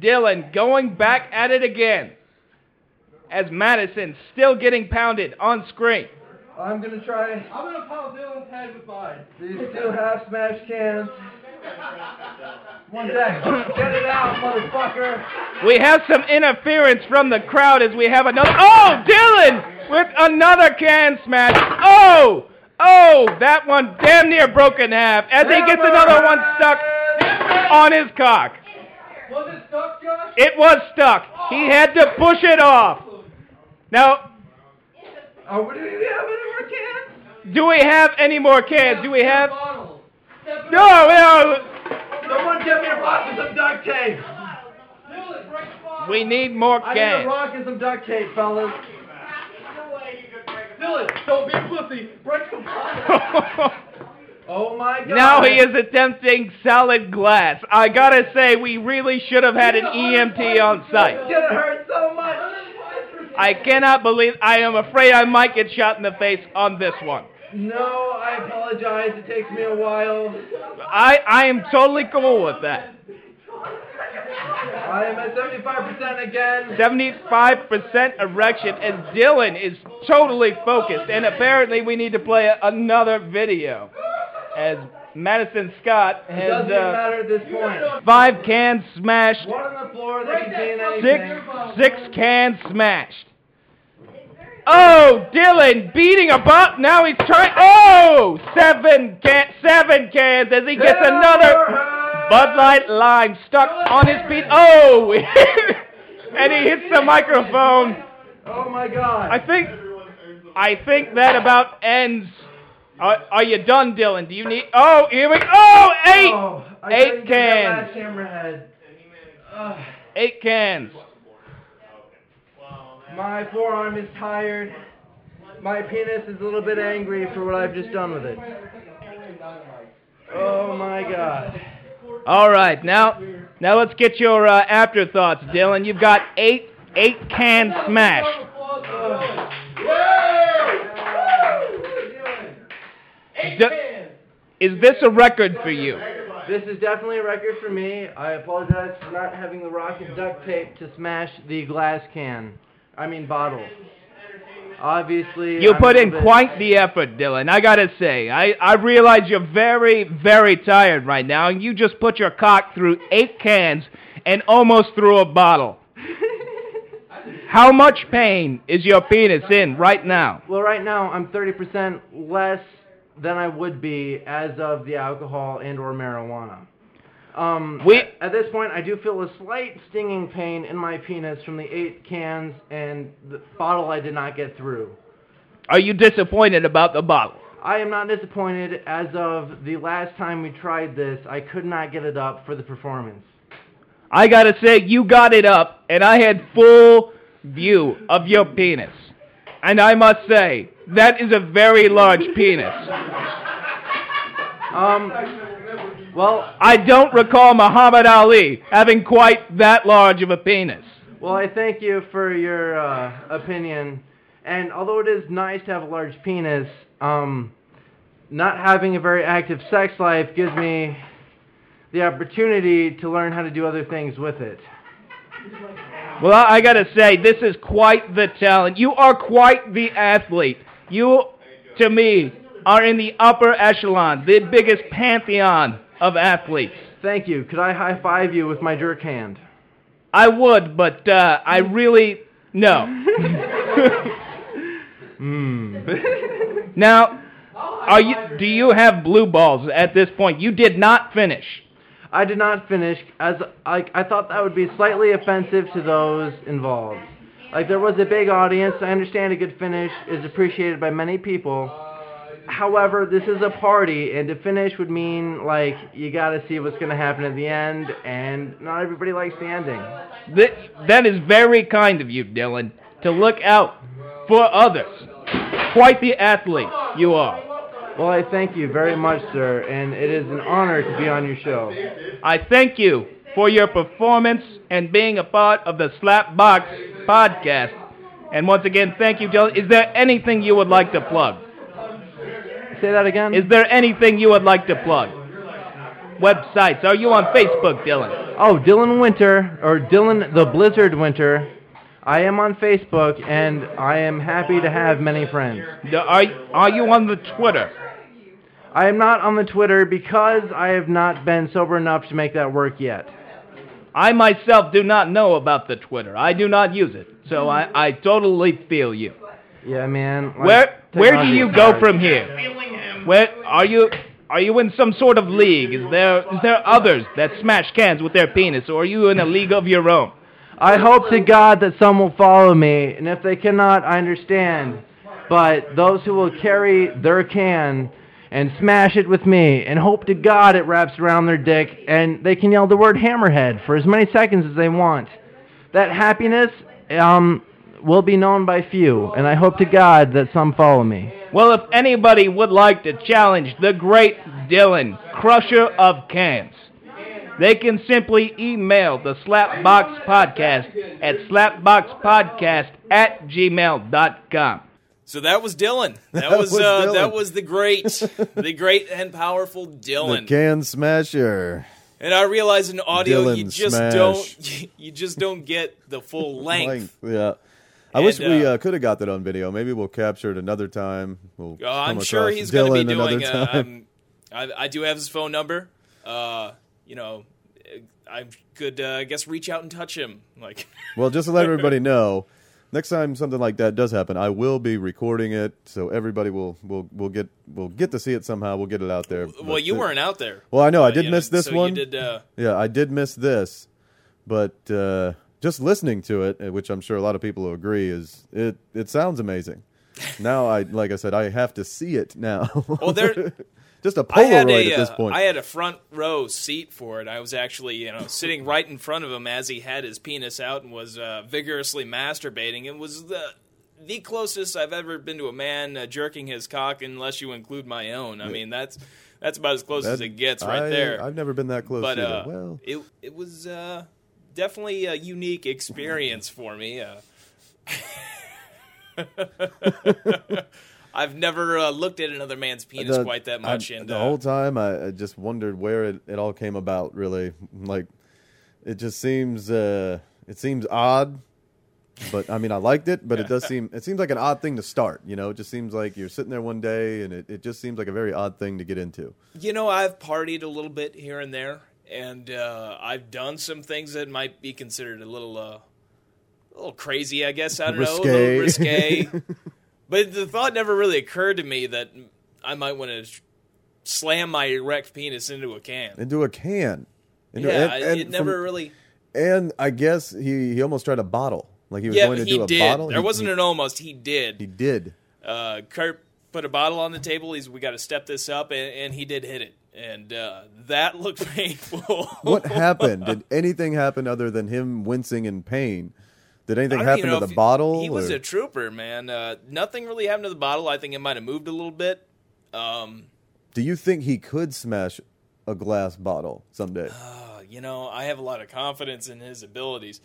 Dylan going back at it again as Madison still getting pounded on screen. I'm gonna try I'm gonna pound Dylan's head with mine. these two half smashed cans. One sec. Get it out, motherfucker. We have some interference from the crowd as we have another. Oh, Dylan with another can smash. Oh, oh, that one damn near broke in half as he gets another one stuck on his cock. Was it stuck, Josh? It was stuck. He had to push it off. Now, Oh, do we have any more cans? do we have any more cans? Do we have? Bottles. Step it No, up. no. Someone get me a rock and some duct tape. Dylan, break the bottle. We need more cans. I need a rock and some duct tape, fellas. Dylan, don't be a pussy. Break the bottle. [LAUGHS] Oh my god. Now he is attempting solid glass. I gotta say, we really should have had an EMT on site. It's gonna hurt so much. I cannot believe, I am afraid I might get shot in the face on this one. No, I apologize. It takes me a while. I, I am totally cool with that. I am at 75% again. 75% erection, and Dylan is totally focused. And apparently, we need to play another video. As Madison Scott It has doesn't uh, matter at this point. five cans smashed, One on the floor that contain six anything. six cans smashed. Oh, Dylan beating a butt. Now he's trying. Oh, seven can seven cans as he gets another Bud Light lime stuck on his feet. Oh, [LAUGHS] and he hits the microphone. Oh my god. I think I think that about ends. Are, are you done, Dylan? Do you need? Oh, here we. Oh, eight, Oh, I Eight couldn't get that cans. hammerhead. Ugh. eight cans. My forearm is tired. My penis is a little bit angry for what I've just done with it. Oh my god. All right, now now let's get your uh, afterthoughts, Dylan. You've got eight eight cans smashed. D- is this a record for you? This is definitely a record for me. I apologize for not having the rocket duct tape to smash the glass can. I mean bottle. Obviously, You I'm put in bit- quite the effort, Dylan. I gotta say, I, I realize you're very, very tired right now, and you just put your cock through eight cans and almost through a bottle. [LAUGHS] How much pain is your penis in right now? Well, right now I'm 30% less than I would be as of the alcohol and or marijuana. Um, We- at this point, I do feel a slight stinging pain in my penis from the eight cans and the bottle I did not get through. Are you disappointed about the bottle? I am not disappointed. As of the last time we tried this, I could not get it up for the performance. I gotta say, you got it up, and I had full view of your penis. And I must say, that is a very large penis. Um, well, I don't recall Muhammad Ali having quite that large of a penis. Well, I thank you for your uh, opinion. And although it is nice to have a large penis, um, not having a very active sex life gives me the opportunity to learn how to do other things with it. Well, I I gotta say, this is quite the talent. You are quite the athlete. You, to me, are in the upper echelon, the biggest pantheon of athletes. Thank you. Could I high five you with my jerk hand? I would, but uh, I really no. [LAUGHS] Hmm. now, are you? Do you have blue balls at this point? You did not finish. I did not finish as like I thought that would be slightly offensive to those involved. Like there was a big audience. I understand a good finish is appreciated by many people. However, this is a party, and to finish would mean like you got to see what's going to happen at the end, and not everybody likes the ending. That, that is very kind of you, Dylan, to look out for others. Quite the athlete you are. Well, I thank you very much, sir, and it is an honor to be on your show. I thank you for your performance and being a part of the Slapbox podcast. And once again, thank you, Dylan. Is there anything you would like to plug? Say that again. Is there anything you would like to plug? Websites. Are you on Facebook, Dylan? Oh, Dylan Winter, or Dylan the Blizzard Winter. I am on Facebook, and I am happy to have many friends. Are, are you on the Twitter? I am not on the Twitter because I have not been sober enough to make that work yet. I myself do not know about the Twitter. I do not use it. So I, I totally feel you. Yeah, man. like, Where where do you go from here? Where are you are you in some sort of league? Is there is there others that smash cans with their penis or are you in a league of your own? I hope to God that some will follow me, and if they cannot, I understand. But those who will carry their can and smash it with me, and hope to God it wraps around their dick, and they can yell the word hammerhead for as many seconds as they want. That happiness um, will be known by few, and I hope to God that some follow me. Well, if anybody would like to challenge the great Dylan, crusher of cans, they can simply email the Slapbox Podcast at slapboxpodcast at gmail.com. So that was Dylan. [LAUGHS] That, That was, was uh, Dylan. that was the great, [LAUGHS] the great and powerful Dylan. The Dylan. can smasher. and I realize in audio you just smash. don't, [LAUGHS] you just don't get the full length. Yeah. I wish we uh, uh, could have got that on video. Maybe we'll capture it another time. We'll Uh, I'm sure he's going to be doing. Uh, um, I, I do have his phone number. Uh, you know, I could, uh, I guess, reach out and touch him. Like, Well, just to let everybody know, next time something like that does happen, I will be recording it, so everybody will will will get will get to see it somehow. We'll get it out there. well, But you weren't out there. Well, I know I did miss this so one. Did. Uh, Yeah, I did miss this, but uh, just listening to it, uh, which I'm sure a lot of people will agree, is it it sounds amazing. [LAUGHS] now I like I said, I have to see it now. Well, there- [LAUGHS] just a Polaroid a, at this uh, point. I had a front row seat for it. I was actually, you know, sitting right in front of him as he had his penis out and was uh, vigorously masturbating. It was the the closest I've ever been to a man uh, jerking his cock, unless you include my own. I mean, that's that's about as close as it gets right I- there. I've never been that close but uh, well, it it was uh, definitely a unique experience for me. [LAUGHS] [LAUGHS] I've never uh, looked at another man's penis the- quite that I- much, and the uh, whole time I, I just wondered where it, it all came about. Really, like it just seems uh, it seems odd, but I mean I liked it. But it does seem it seems like an odd thing to start. You know, it just seems like you're sitting there one day, and it, it just seems like a very odd thing to get into. You know, I've partied a little bit here and there, and uh, I've done some things that might be considered a little, uh, a little crazy. I guess I don't know, a little Risque. [LAUGHS] but the thought never really occurred to me that I might want to slam my erect penis into a can. Into a can. Into, yeah, and, and it never from- really. And I guess he, he almost tried a bottle. Like he was Yeah, going to do a did. bottle. There He- wasn't he, an almost. He did. He did. uh, Kurt put a bottle on the table. He's we got to step this up, and, and he did hit it, and uh, that looked [LAUGHS] painful. What happened? Did anything happen other than him wincing in pain? Did anything happen to the he- bottle? He was or- a trooper, man. Uh, nothing really happened to the bottle. I think it might have moved a little bit. Um, Do you think he could smash a glass bottle someday? uh, you know, I have a lot of confidence in his abilities,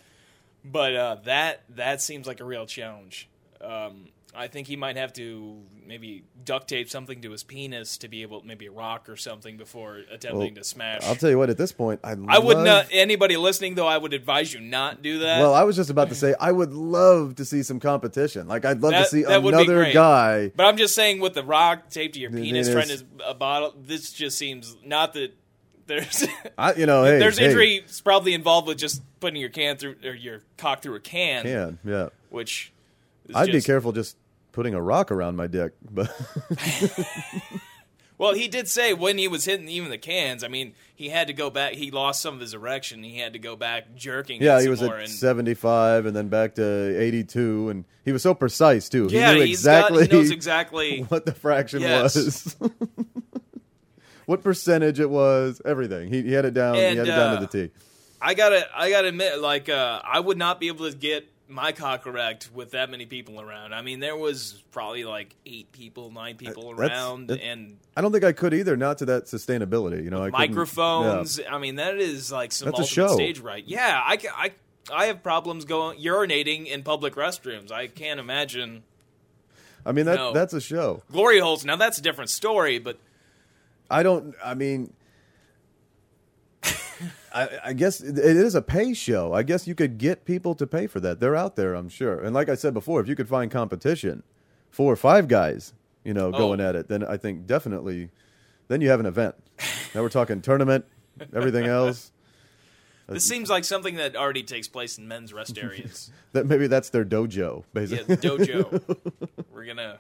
but uh, that that seems like a real challenge. Um, I think he might have to maybe duct tape something to his penis to be able, maybe a rock or something, before attempting Well, to smash. I'll tell you what. At this point, I I would love- not. Anybody listening, though, I would advise you not do that. Well, I was just about to say I would love to see some competition. Like I'd love That- to see that would be another guy. But I'm just saying, with the rock taped to your The penis, trying to a bottle. This just seems not that there's [LAUGHS] I, you know, hey, there's hey, injuries probably involved with just putting your can through or your cock through a can, Can yeah. which is I'd be careful just putting a rock around my dick, but [LAUGHS] Well, he did say when he was hitting even the cans. I mean, he had to go back. He lost some of his erection. He had to go back jerking. yeah, he was at and- 75 and then back to 82, and he was so precise too. Yeah, he knew he's got- exactly he knows exactly [LAUGHS] what the fraction Yes. was. [LAUGHS] what percentage it was, everything. He, he had it down. he And, had it down uh, to the T. I gotta, I gotta admit, like, uh, I would not be able to get my cock erect with that many people around. I mean, there was probably like eight people, nine people that's- around, that- and I don't think I could either. Not to that sustainability. You know, I couldn't- microphones. yeah. I mean, that is like some That's a ultimate show. stage right. Yeah, I, ca- I, I have problems going urinating in public restrooms. I can't imagine I mean, that No. that's a show. glory holes. Now that's a different story, but I don't. I mean, I, I guess it is a pay show. I guess you could get people to pay for that. They're out there, I'm sure. And like I said before, if you could find competition, four or five guys, you know, oh. going Oh. at it, then I think definitely, then you have an event. now we're talking tournament, everything else. [LAUGHS] this seems like something that already takes place in men's rest areas. [LAUGHS] That maybe that's their dojo, basically. yeah, dojo. [LAUGHS] We're gonna,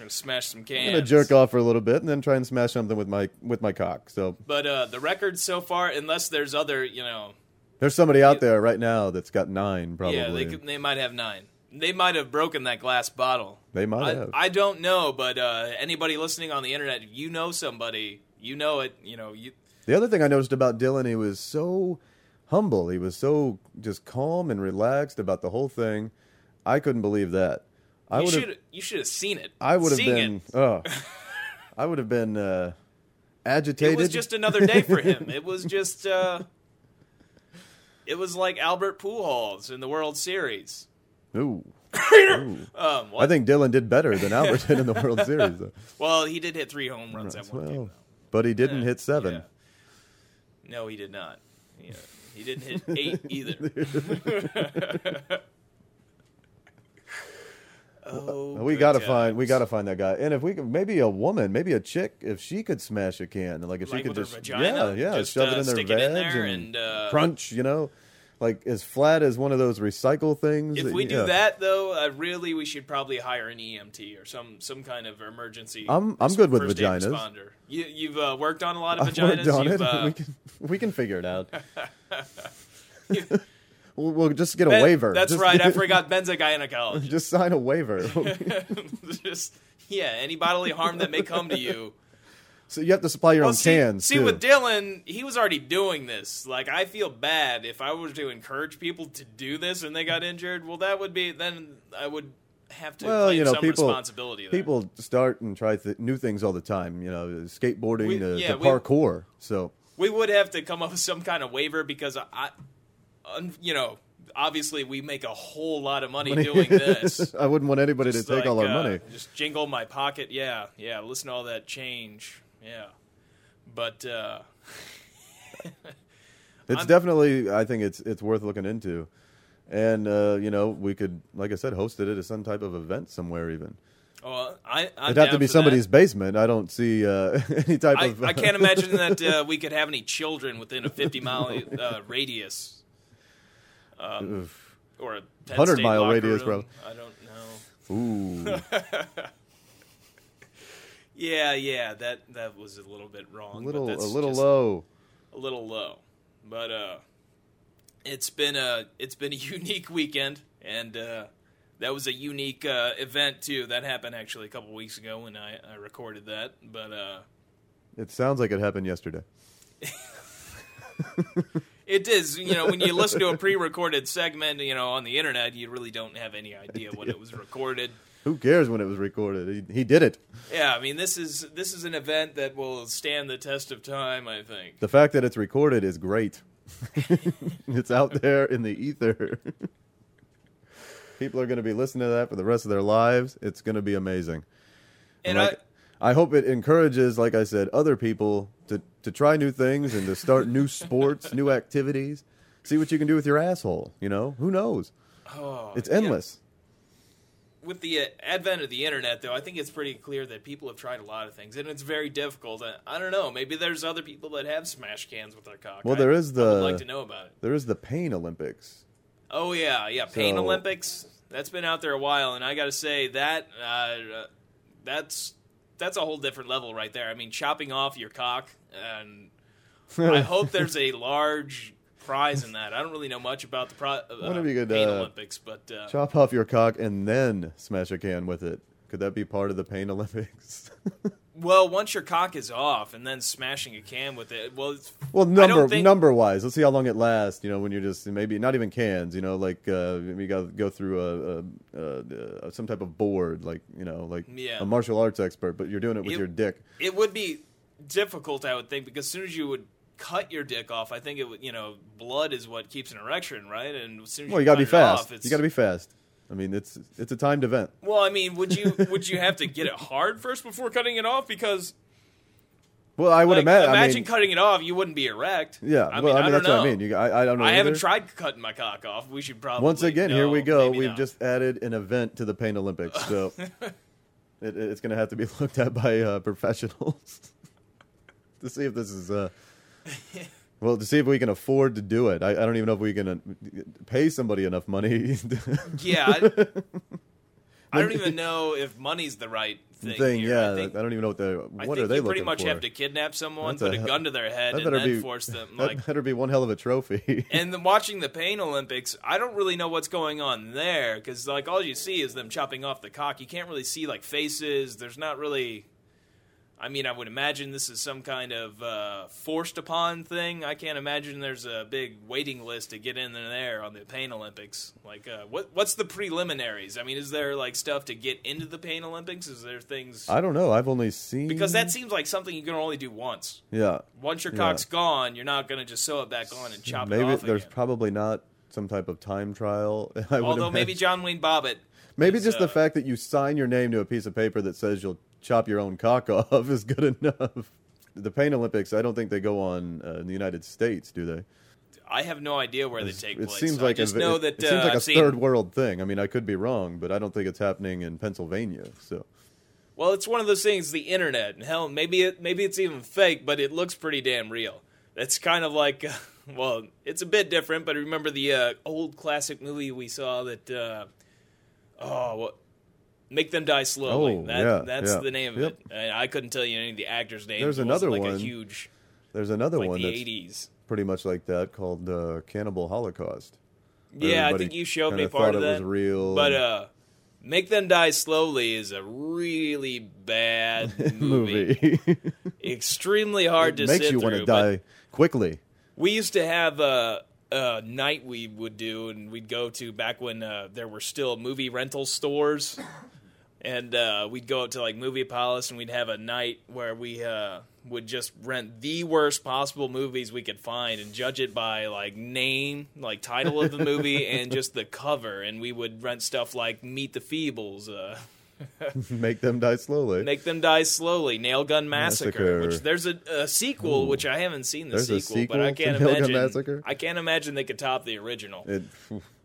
gonna smash some cans. I'm gonna jerk off for a little bit and then try and smash something with my with my cock. So But uh, the record so far, unless there's other, you know, there's somebody out there right now that's got nine, probably. yeah, they could, they might have nine. They might have broken that glass bottle. They might I, have. I don't know, but uh, anybody listening on the internet, if you know somebody, you know it. You know, you The other thing I noticed about Dylan, he was so humble. He was so just calm and relaxed about the whole thing. I couldn't believe that. I you would have. you should have seen it. I would have been. It, Oh, I would have been uh, agitated. it was just another day for him. [LAUGHS] It was just. Uh, it was like Albert Pujols in the World Series. Ooh. [LAUGHS] Um, I think Dylan did better than Albert did in the World Series. Though. [LAUGHS] well, he did hit three home runs that one. Well, though. but he didn't Yeah, hit seven. yeah. No, he did not. Yeah, he didn't hit eight either. Oh, we gotta find we gotta find that guy. And if we could, maybe a woman, maybe a chick, if she could smash a can, like if Like she could just vagina? yeah, yeah, Just, shove uh, it in their veg in and, and, uh, crunch, you know, like as flat as one of those recycle things. If we do that though, uh, really, we should probably hire an EMT or some some kind of emergency. I'm- I'm good with vaginas. Responder. You, you've uh, worked on a lot of I've vaginas. worked on You've, it. [LAUGHS] uh, we can we can figure it out. [LAUGHS] we'll, we'll just get a Ben- waiver. That's Just- right. I forgot Ben's a gynecologist. [LAUGHS] just sign a waiver. [LAUGHS] Just yeah, any bodily harm that may come to you. so you have to supply your Well, own see, cans see too. with Dylan, he was already doing this. Like I feel bad if I were to encourage people to do this and they got injured. Well, that would be then I would have to well, claim you know, some people people start and try th- new things all the time. You know, skateboarding We- to, yeah, to we- parkour. So we would have to come up with some kind of waiver because I, you know, obviously we make a whole lot of money doing this. [LAUGHS] I wouldn't want anybody to Just take all our uh, money. Just jingle my pocket. Yeah, yeah. Listen to all that change. Yeah, but uh, [LAUGHS] It's I'm- definitely, I think it's it's worth looking into, and uh, you know, we could, like I said, host it at some type of event somewhere. Even well, I I'm it'd have to be somebody's that. basement. I don't see uh, [LAUGHS] any type I, of. I can't imagine that uh, we could have any children within a 50 mile uh, radius. Um, or a 10 100 state mile locker radius, room. bro. I don't know. Ooh, [LAUGHS] Yeah, yeah, that that was a little bit wrong. a but little, a that's little just low. a little low. But uh, it's been a it's been a [LAUGHS] unique weekend, and uh, that was a unique uh, event too. That happened actually a couple weeks ago when I, I recorded that. But uh, It sounds like it happened yesterday. [LAUGHS] it is you know when you listen to a [LAUGHS] pre-recorded segment, you know on the internet, you really don't have any idea when it was recorded. [LAUGHS] Who cares when it was recorded? He, he did it. Yeah, I mean this is this is an event that will stand the test of time. I think. The fact that it's recorded is great. [LAUGHS] it's out there in the ether. People are going to be listening to that for the rest of their lives. It's going to be amazing. And like, I, hope it encourages, like I said, other people to, to try new things and to start new [LAUGHS] sports, new activities. See what you can do with your asshole. You know, who knows? Oh, It's yeah. endless. with the uh, advent of the internet, though, I think it's pretty clear that people have tried a lot of things, and it's very difficult. I, I don't know. Maybe there's other people that have smash cans with their cock. Well, I- there is I would the- like to know about it. There is the Pain Olympics. Oh yeah, yeah. Pain So- Olympics. That's been out there a while, and I got to say that uh, uh, that's that's a whole different level right there. I mean, chopping off your cock, and [LAUGHS] I hope there's a large prize in that. I don't really know much about the pro- uh, Wonder if you could, uh, Olympics, but uh, Chop off your cock and then smash a can with it. Could that be part of the Pain [LAUGHS] Olympics? well, once your cock is off, and then smashing a can with it. Well, it's, Well, number think- number wise, let's see how long it lasts. You know, when you're just maybe not even cans. You know, like uh, you got to go through a, a, a, some type of board, like you know, like Yeah. a martial arts expert, but you're doing it with It- your dick. it would be difficult, I would think, because as soon as you would cut your dick off, I think it would, you know, blood is what keeps an erection, right? And as soon as Well, you got got to be fast. Off, it's, you got to be fast. I mean, it's it's a timed event. Well, I mean, would you would you have to get it hard first before cutting it off? Because Well, I would like, imagine. imagine I mean, cutting it off, you wouldn't be erect. yeah. I well, mean, I mean, don't that's know. what I mean. You, I, I don't know. I haven't tried cutting my cock off. We should probably Once again, here we go. We've not. just added an event to the Pain Olympics, so [LAUGHS] it, it's going to have to be [LAUGHS] looked at by uh, professionals [LAUGHS] to see if this is. Uh, well, to see if we can afford to do it. I, I don't even know if we can uh, pay somebody enough money. [LAUGHS] yeah. I, [LAUGHS] I don't even know if money's the right thing. thing, yeah. I think, I don't even know what the I what think are they you pretty much for? have to kidnap someone, That's put a a, gun to their head, that and then be force them [LAUGHS] that like better be one hell of a trophy. And then watching the Pain Olympics, I don't really know what's going on there because like all you see is them chopping off the cock. You can't really see like faces. There's not really. I mean, I would imagine this is some kind of uh, forced upon thing. I can't imagine there's a big waiting list to get in there on the Pain Olympics. Like, uh, what what's the preliminaries? I mean, is there like stuff to get into the Pain Olympics? Is there things? I don't know. I've only seen because that seems like something you can only do once. yeah. Once your Yeah. cock's gone, you're not going to just sew it back on and chop maybe it off Maybe there's again. probably not some type of time trial. [LAUGHS] Although maybe. John Wayne Bobbitt. maybe is, just uh, the fact that you sign your name to a piece of paper that says you'll chop your own cock [LAUGHS] off is good enough. The Pain Olympics, I don't think they go on uh, in the United States, do they? I have no idea where they take it place. seems I like just a, know it, that it seems uh, like a seen- third world thing. I mean, I could be wrong, but I don't think it's happening in Pennsylvania. So Well, it's one of those things. The internet, and hell, maybe it maybe it's even fake, but it looks pretty damn real. It's kind of like, uh, [LAUGHS] well, it's a bit different. But remember the uh, old classic movie we saw that, uh, oh, what? Make them die slowly. Oh, that, yeah, that's yeah. the name of Yep. it. I couldn't tell you any of the actors' names. There's It another like one a huge, there's another like one the that's '80s. pretty much like that called uh, Cannibal Holocaust. Yeah, I think you showed me part of it that. was real But uh, Make Them Die Slowly is a really bad [LAUGHS] movie. movie. [LAUGHS] Extremely hard to makes sit you want to die quickly. We used to have a, a night we would do, and we'd go to back when uh, there were still movie rental stores, and uh, we'd go out to like Movie Palace, and we'd have a night where we uh, would just rent the worst possible movies we could find and judge it by like name, like title of the movie, [LAUGHS] and just the cover. And we would rent stuff like Meet the Feebles. Uh, [LAUGHS] Make them die slowly. Make Them Die Slowly, Nail Gun Massacre, Massacre. which there's a, a sequel, which I haven't seen the There's a sequel, but I can't to Nail Gun imagine. Massacre? I can't imagine they could top the original. It,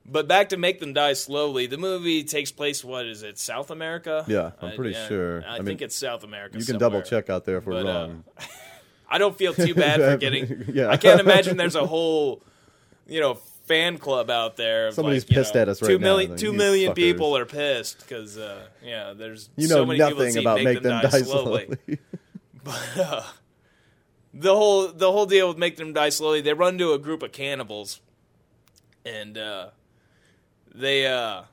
But back to Make Them Die Slowly, the movie takes place. What is it? South America? Yeah, I'm I- pretty I- sure. I, I mean, think it's South America. you can somewhere. double check out there if we're But, uh, wrong. [LAUGHS] I don't feel too [LAUGHS] bad for getting. Yeah. I can't imagine there's a [LAUGHS] whole, you know, fan club out there. Somebody's like, you pissed know, at us right two now, million- like, two fuckers." people are pissed because, uh, yeah, there's you so know many nothing about Make, them, die, slowly. slowly. the whole the whole deal with make them die slowly they run to a group of cannibals and uh they uh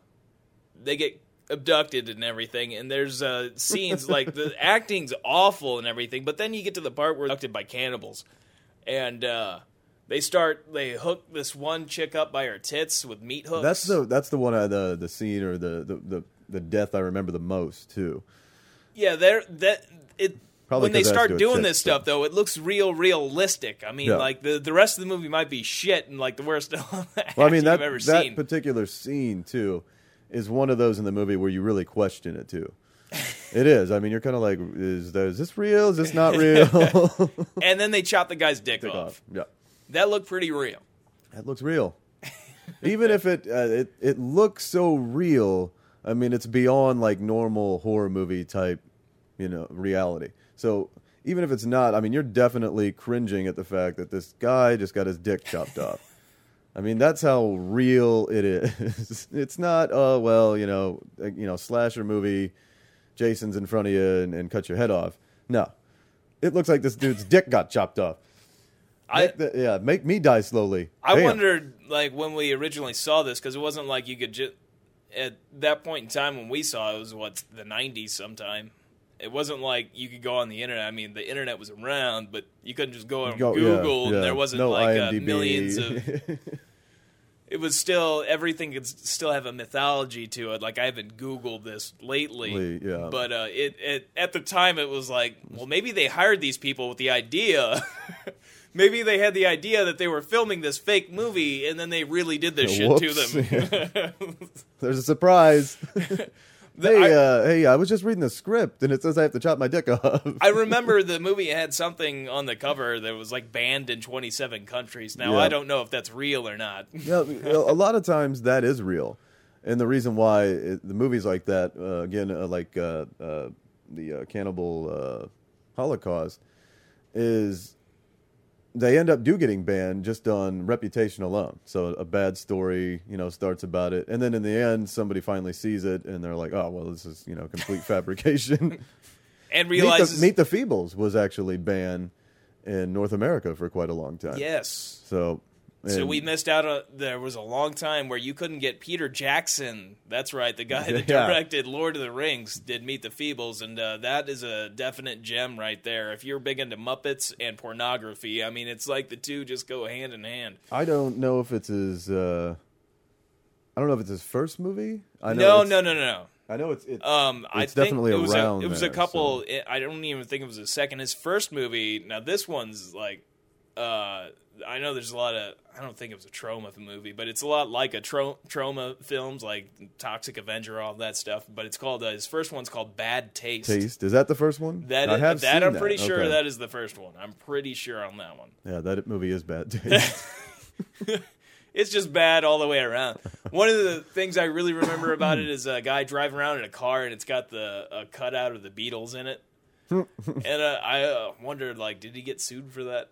they get abducted and everything and there's uh scenes like the [LAUGHS] acting's awful and everything but then you get to the part where they're abducted by cannibals and uh they start they hook this one chick up by her tits with meat hooks that's the that's the one I, the the scene or the, the the the death I remember the most too. Yeah, they're that it. Probably when they 'cause it has to start do doing tits, this stuff, though, it looks real realistic. I mean, Yeah. like the the rest of the movie might be shit and like the worst [LAUGHS] Well, I mean that I've ever that seen. particular scene too is one of those in the movie where you really question it too. It is. I mean, you're kind of like, is, this real? Is this not [LAUGHS] real? [LAUGHS] and then they chop the guy's dick Take off. off. Yeah, That looked pretty real. that looks real. Even if it uh, it it looks so real, I mean, it's beyond like normal horror movie type, you know, reality. So even if it's not, I mean, you're definitely cringing at the fact that this guy just got his dick chopped off. I mean, that's how real it is. [LAUGHS] it's not, oh well, you know, uh, you know, slasher movie, Jason's in front of you and, and cut your head off. No, it looks like this dude's dick got chopped off. I the- yeah, make me die slowly. I Damn. wondered like when we originally saw this because it wasn't like you could just at that point in time when we saw it, it was what the '90s sometime. It wasn't like you could go on the internet. I mean, the internet was around, but you couldn't just go on Go- Google yeah. and there wasn't No like uh, millions of. [LAUGHS] it was still everything could still have a mythology to it. Like I haven't Googled this lately, yeah. but uh, it, it at the time it was like, well, maybe they hired these people with the idea. [LAUGHS] maybe they had the idea that they were filming this fake movie, and then they really did this shit to Whoops. them. [LAUGHS] There's a surprise. Hey, I- uh, hey, I was just reading the script and it says I have to chop my dick off. I remember the movie had something on the cover that was like banned in 27 countries. Now Yeah. I don't know if that's real or not. [LAUGHS] yeah, a lot of times that is real, and the reason why it, the movies like that, uh, again, uh, like uh, uh, the uh, Cannibal uh, Holocaust, is they end up do getting banned just on reputation alone. So a bad story, you know, starts about it, and then in the end, somebody finally sees it, and they're like, "Oh, well, this is you know complete [LAUGHS] fabrication." And Meet realizes the, Meet the Feebles was actually banned in North America for quite a long time. yes, So So we missed out. On, there was a long time where you couldn't get Peter Jackson. That's right, the guy [LAUGHS] that Yeah. directed Lord of the Rings did Meet the Feebles, and uh, that is a definite gem right there. If you're big into Muppets and pornography, I mean, it's like the two just go hand in hand. I don't know if it's his. Uh, I don't know if it's his first movie. I know No, it's- no, no, no. I know it's. it's Um, I It's think definitely it was around a, it was there, a couple. it- I don't even think it was a second. His first movie. Now this one's like, uh, I know there's a lot of. I don't think it was a Troma movie, but it's a lot like a tro- Troma films, like Toxic Avenger, all that stuff. But it's called. Uh, his first one's called Bad Taste. Taste. Is that the first one? That I is- have that I'm pretty sure Okay. that is the first one. I'm pretty sure on that one. Yeah, that movie is bad. [LAUGHS] Taste. [LAUGHS] It's just bad all the way around. One of the things I really remember about it is a guy driving around in a car and it's got the a cutout of the Beatles in it. [LAUGHS] and uh, I uh, wondered, like, did he get sued for that?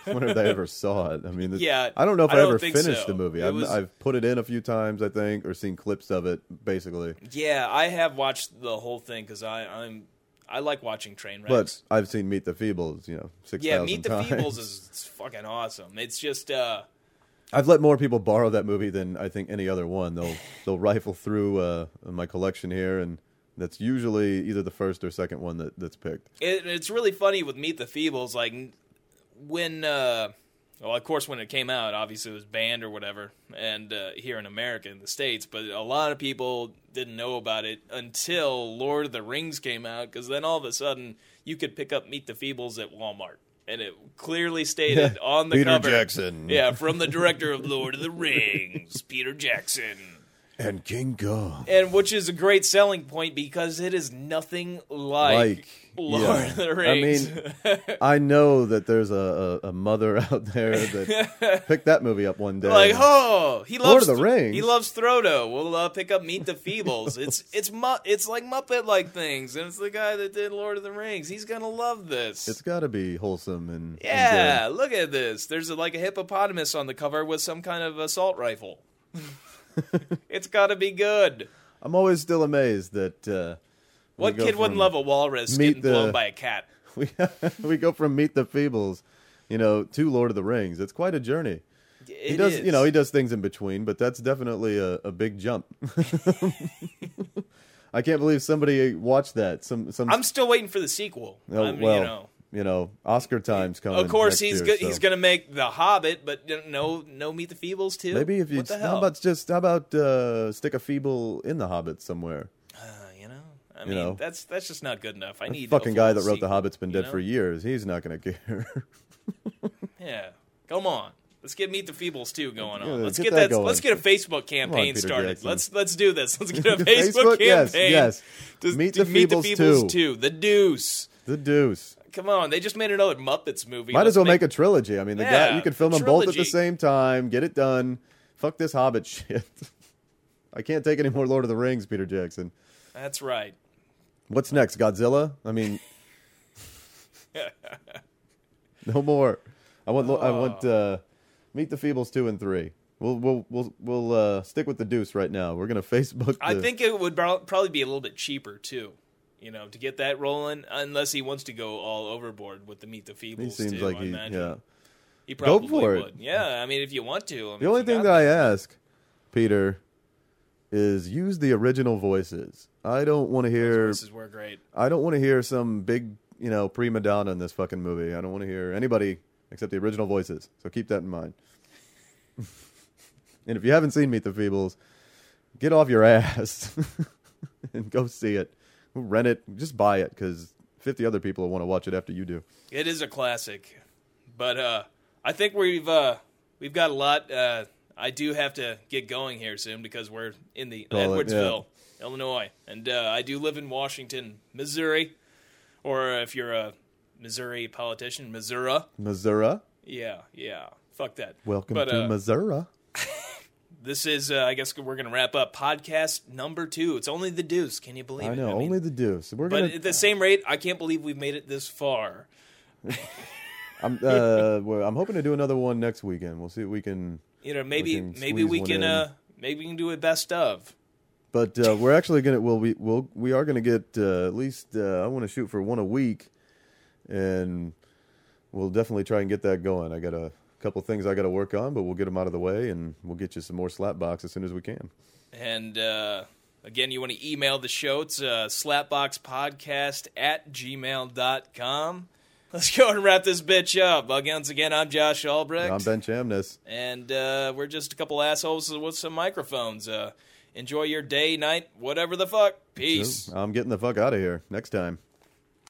[LAUGHS] I wonder if they ever saw it. I mean, Yeah, I don't know if I I, ever finished so. the movie. I've, was- I've put it in a few times, I think, or seen clips of it. Basically, yeah, I have watched the whole thing because I I'm I like watching train but wrecks. I've seen Meet the Feebles, you know, six yeah, Meet the times. Feebles is fucking awesome. It's just uh, I've let more people borrow that movie than I think any other one. They'll [LAUGHS] they'll rifle through uh, my collection here, and that's usually either the first or second one that, that's picked. it, it's really funny with Meet the Feebles. Like when, uh, well, of course, when it came out, obviously it was banned or whatever, and uh, here in America, in the states. But a lot of people didn't know about it until Lord of the Rings came out, because then all of a sudden you could pick up Meet the Feebles at Walmart. And it clearly stated [LAUGHS] on the Peter cover, Jackson. yeah, from the director of Lord of the Rings, Peter Jackson And King Kong. and which is a great selling point because it is nothing like, Like, Lord yeah. of the Rings. I mean, [LAUGHS] I know that there's a, a, a mother [LAUGHS] out there that [LAUGHS] picked that movie up one day. like, oh, he loves Lord of the Rings? He loves Frodo. We'll uh, pick up Meet the Feebles. it's it's mu- it's like Muppet like things, and it's the guy that did Lord of the Rings. He's gonna love this. It's got to be wholesome and and yeah, look at this. There's a, like a hippopotamus on the cover with some kind of assault rifle. [LAUGHS] it's got to be good. I'm always still amazed that uh, What kid wouldn't love a walrus getting blown by a cat? [LAUGHS] we we go from Meet the Feebles, you know, to Lord of the Rings. It's quite a journey. he does, is. you know, he does things in between, but that's definitely a, a big jump. [LAUGHS] I can't believe somebody watched that. Some some. I'm still waiting for the sequel. oh, I mean, well, you know. You know, Oscar time's coming. Of course, he's year, go- he's going to make The Hobbit, but no, no Meet the Feebles too. Maybe if you how about just how about uh, stick a feeble in the Hobbit somewhere? Uh, you know, I you mean, know. that's that's just not good enough. I The need fucking guy that wrote sequel, The Hobbit's been dead know? for years. He's not going [LAUGHS] to care. Yeah, come on. Let's get Meet the Feebles too going on. Yeah, let's get get, that that. going. let's get a Facebook campaign Peter started. Jackson. Let's let's do this. Let's [LAUGHS] get a Facebook, Facebook, yes, campaign. yes. to- Meet to the Meet the Feebles Feebles 2. too. The Deuce. the Deuce. Come on, they just made another Muppets movie. Might Let's as well make, a trilogy. I mean, the Yeah, guy you could film them both at the same time, get it done. Fuck this Hobbit [LAUGHS] shit. I can't take any more Lord of the Rings, Peter Jackson. That's right. What's next? Godzilla? I mean, [LAUGHS] no more. I want. I want. Uh, Meet the Feebles two and three. We'll we'll we'll we'll uh, stick with the Deuce right now. We're gonna [LAUGHS] Facebook. I think it would pro- probably be a little bit cheaper too. You know, to get that rolling, unless he wants to go all overboard with the Meet the Feebles. he seems too, like I he. imagine. Yeah. he probably go for it. would. Yeah, I mean, if you want to. I mean, The only thing that I ask, Peter, is use the original voices. I don't want to hear. voices were great. I don't want to hear some big, you know, prima donna in this fucking movie. I don't want to hear anybody except the original voices. So keep that in mind. [LAUGHS] and if you haven't seen Meet the Feebles, get off your [LAUGHS] ass and go see it. Rent it, just buy it because 50 other people will want to watch it after you do. It is a classic, but uh, I think we've uh, we've got a lot. Uh, I do have to get going here soon because we're in the Edwardsville, Illinois, and uh, I do live in Washington, Missouri, or if you're a Missouri politician, Missouri. Missouri. Yeah, yeah. Fuck that. Welcome But, to uh, Missouri. This is, uh, I guess, we're gonna wrap up podcast number two. It's only the Deuce. Can you believe I it? know, mean, only the Deuce. We're But gonna. at the same rate, I can't believe we've made it this far. [LAUGHS] I'm uh, well, I'm hoping to do another one next weekend. We'll see if we can. You know, maybe can maybe we can uh maybe we can do a best of. But uh, we're actually gonna. Well, we will. We are gonna get uh, at least. Uh, I want to shoot for one a week, and we'll definitely try and get that going. I gotta A couple things I got to work on, but we'll get them out of the way, and we'll get you some more slap box as soon as we can. And uh, again, you want to email the show. It's uh, slapboxpodcast at gmail.com. Let's go and wrap this bitch up. Once again, I'm Josh Albrecht. I'm Ben Chamness. and uh, we're just a couple assholes with some microphones. Uh, enjoy your day, night, whatever the fuck. Peace. I'm getting the fuck out of here. Next time.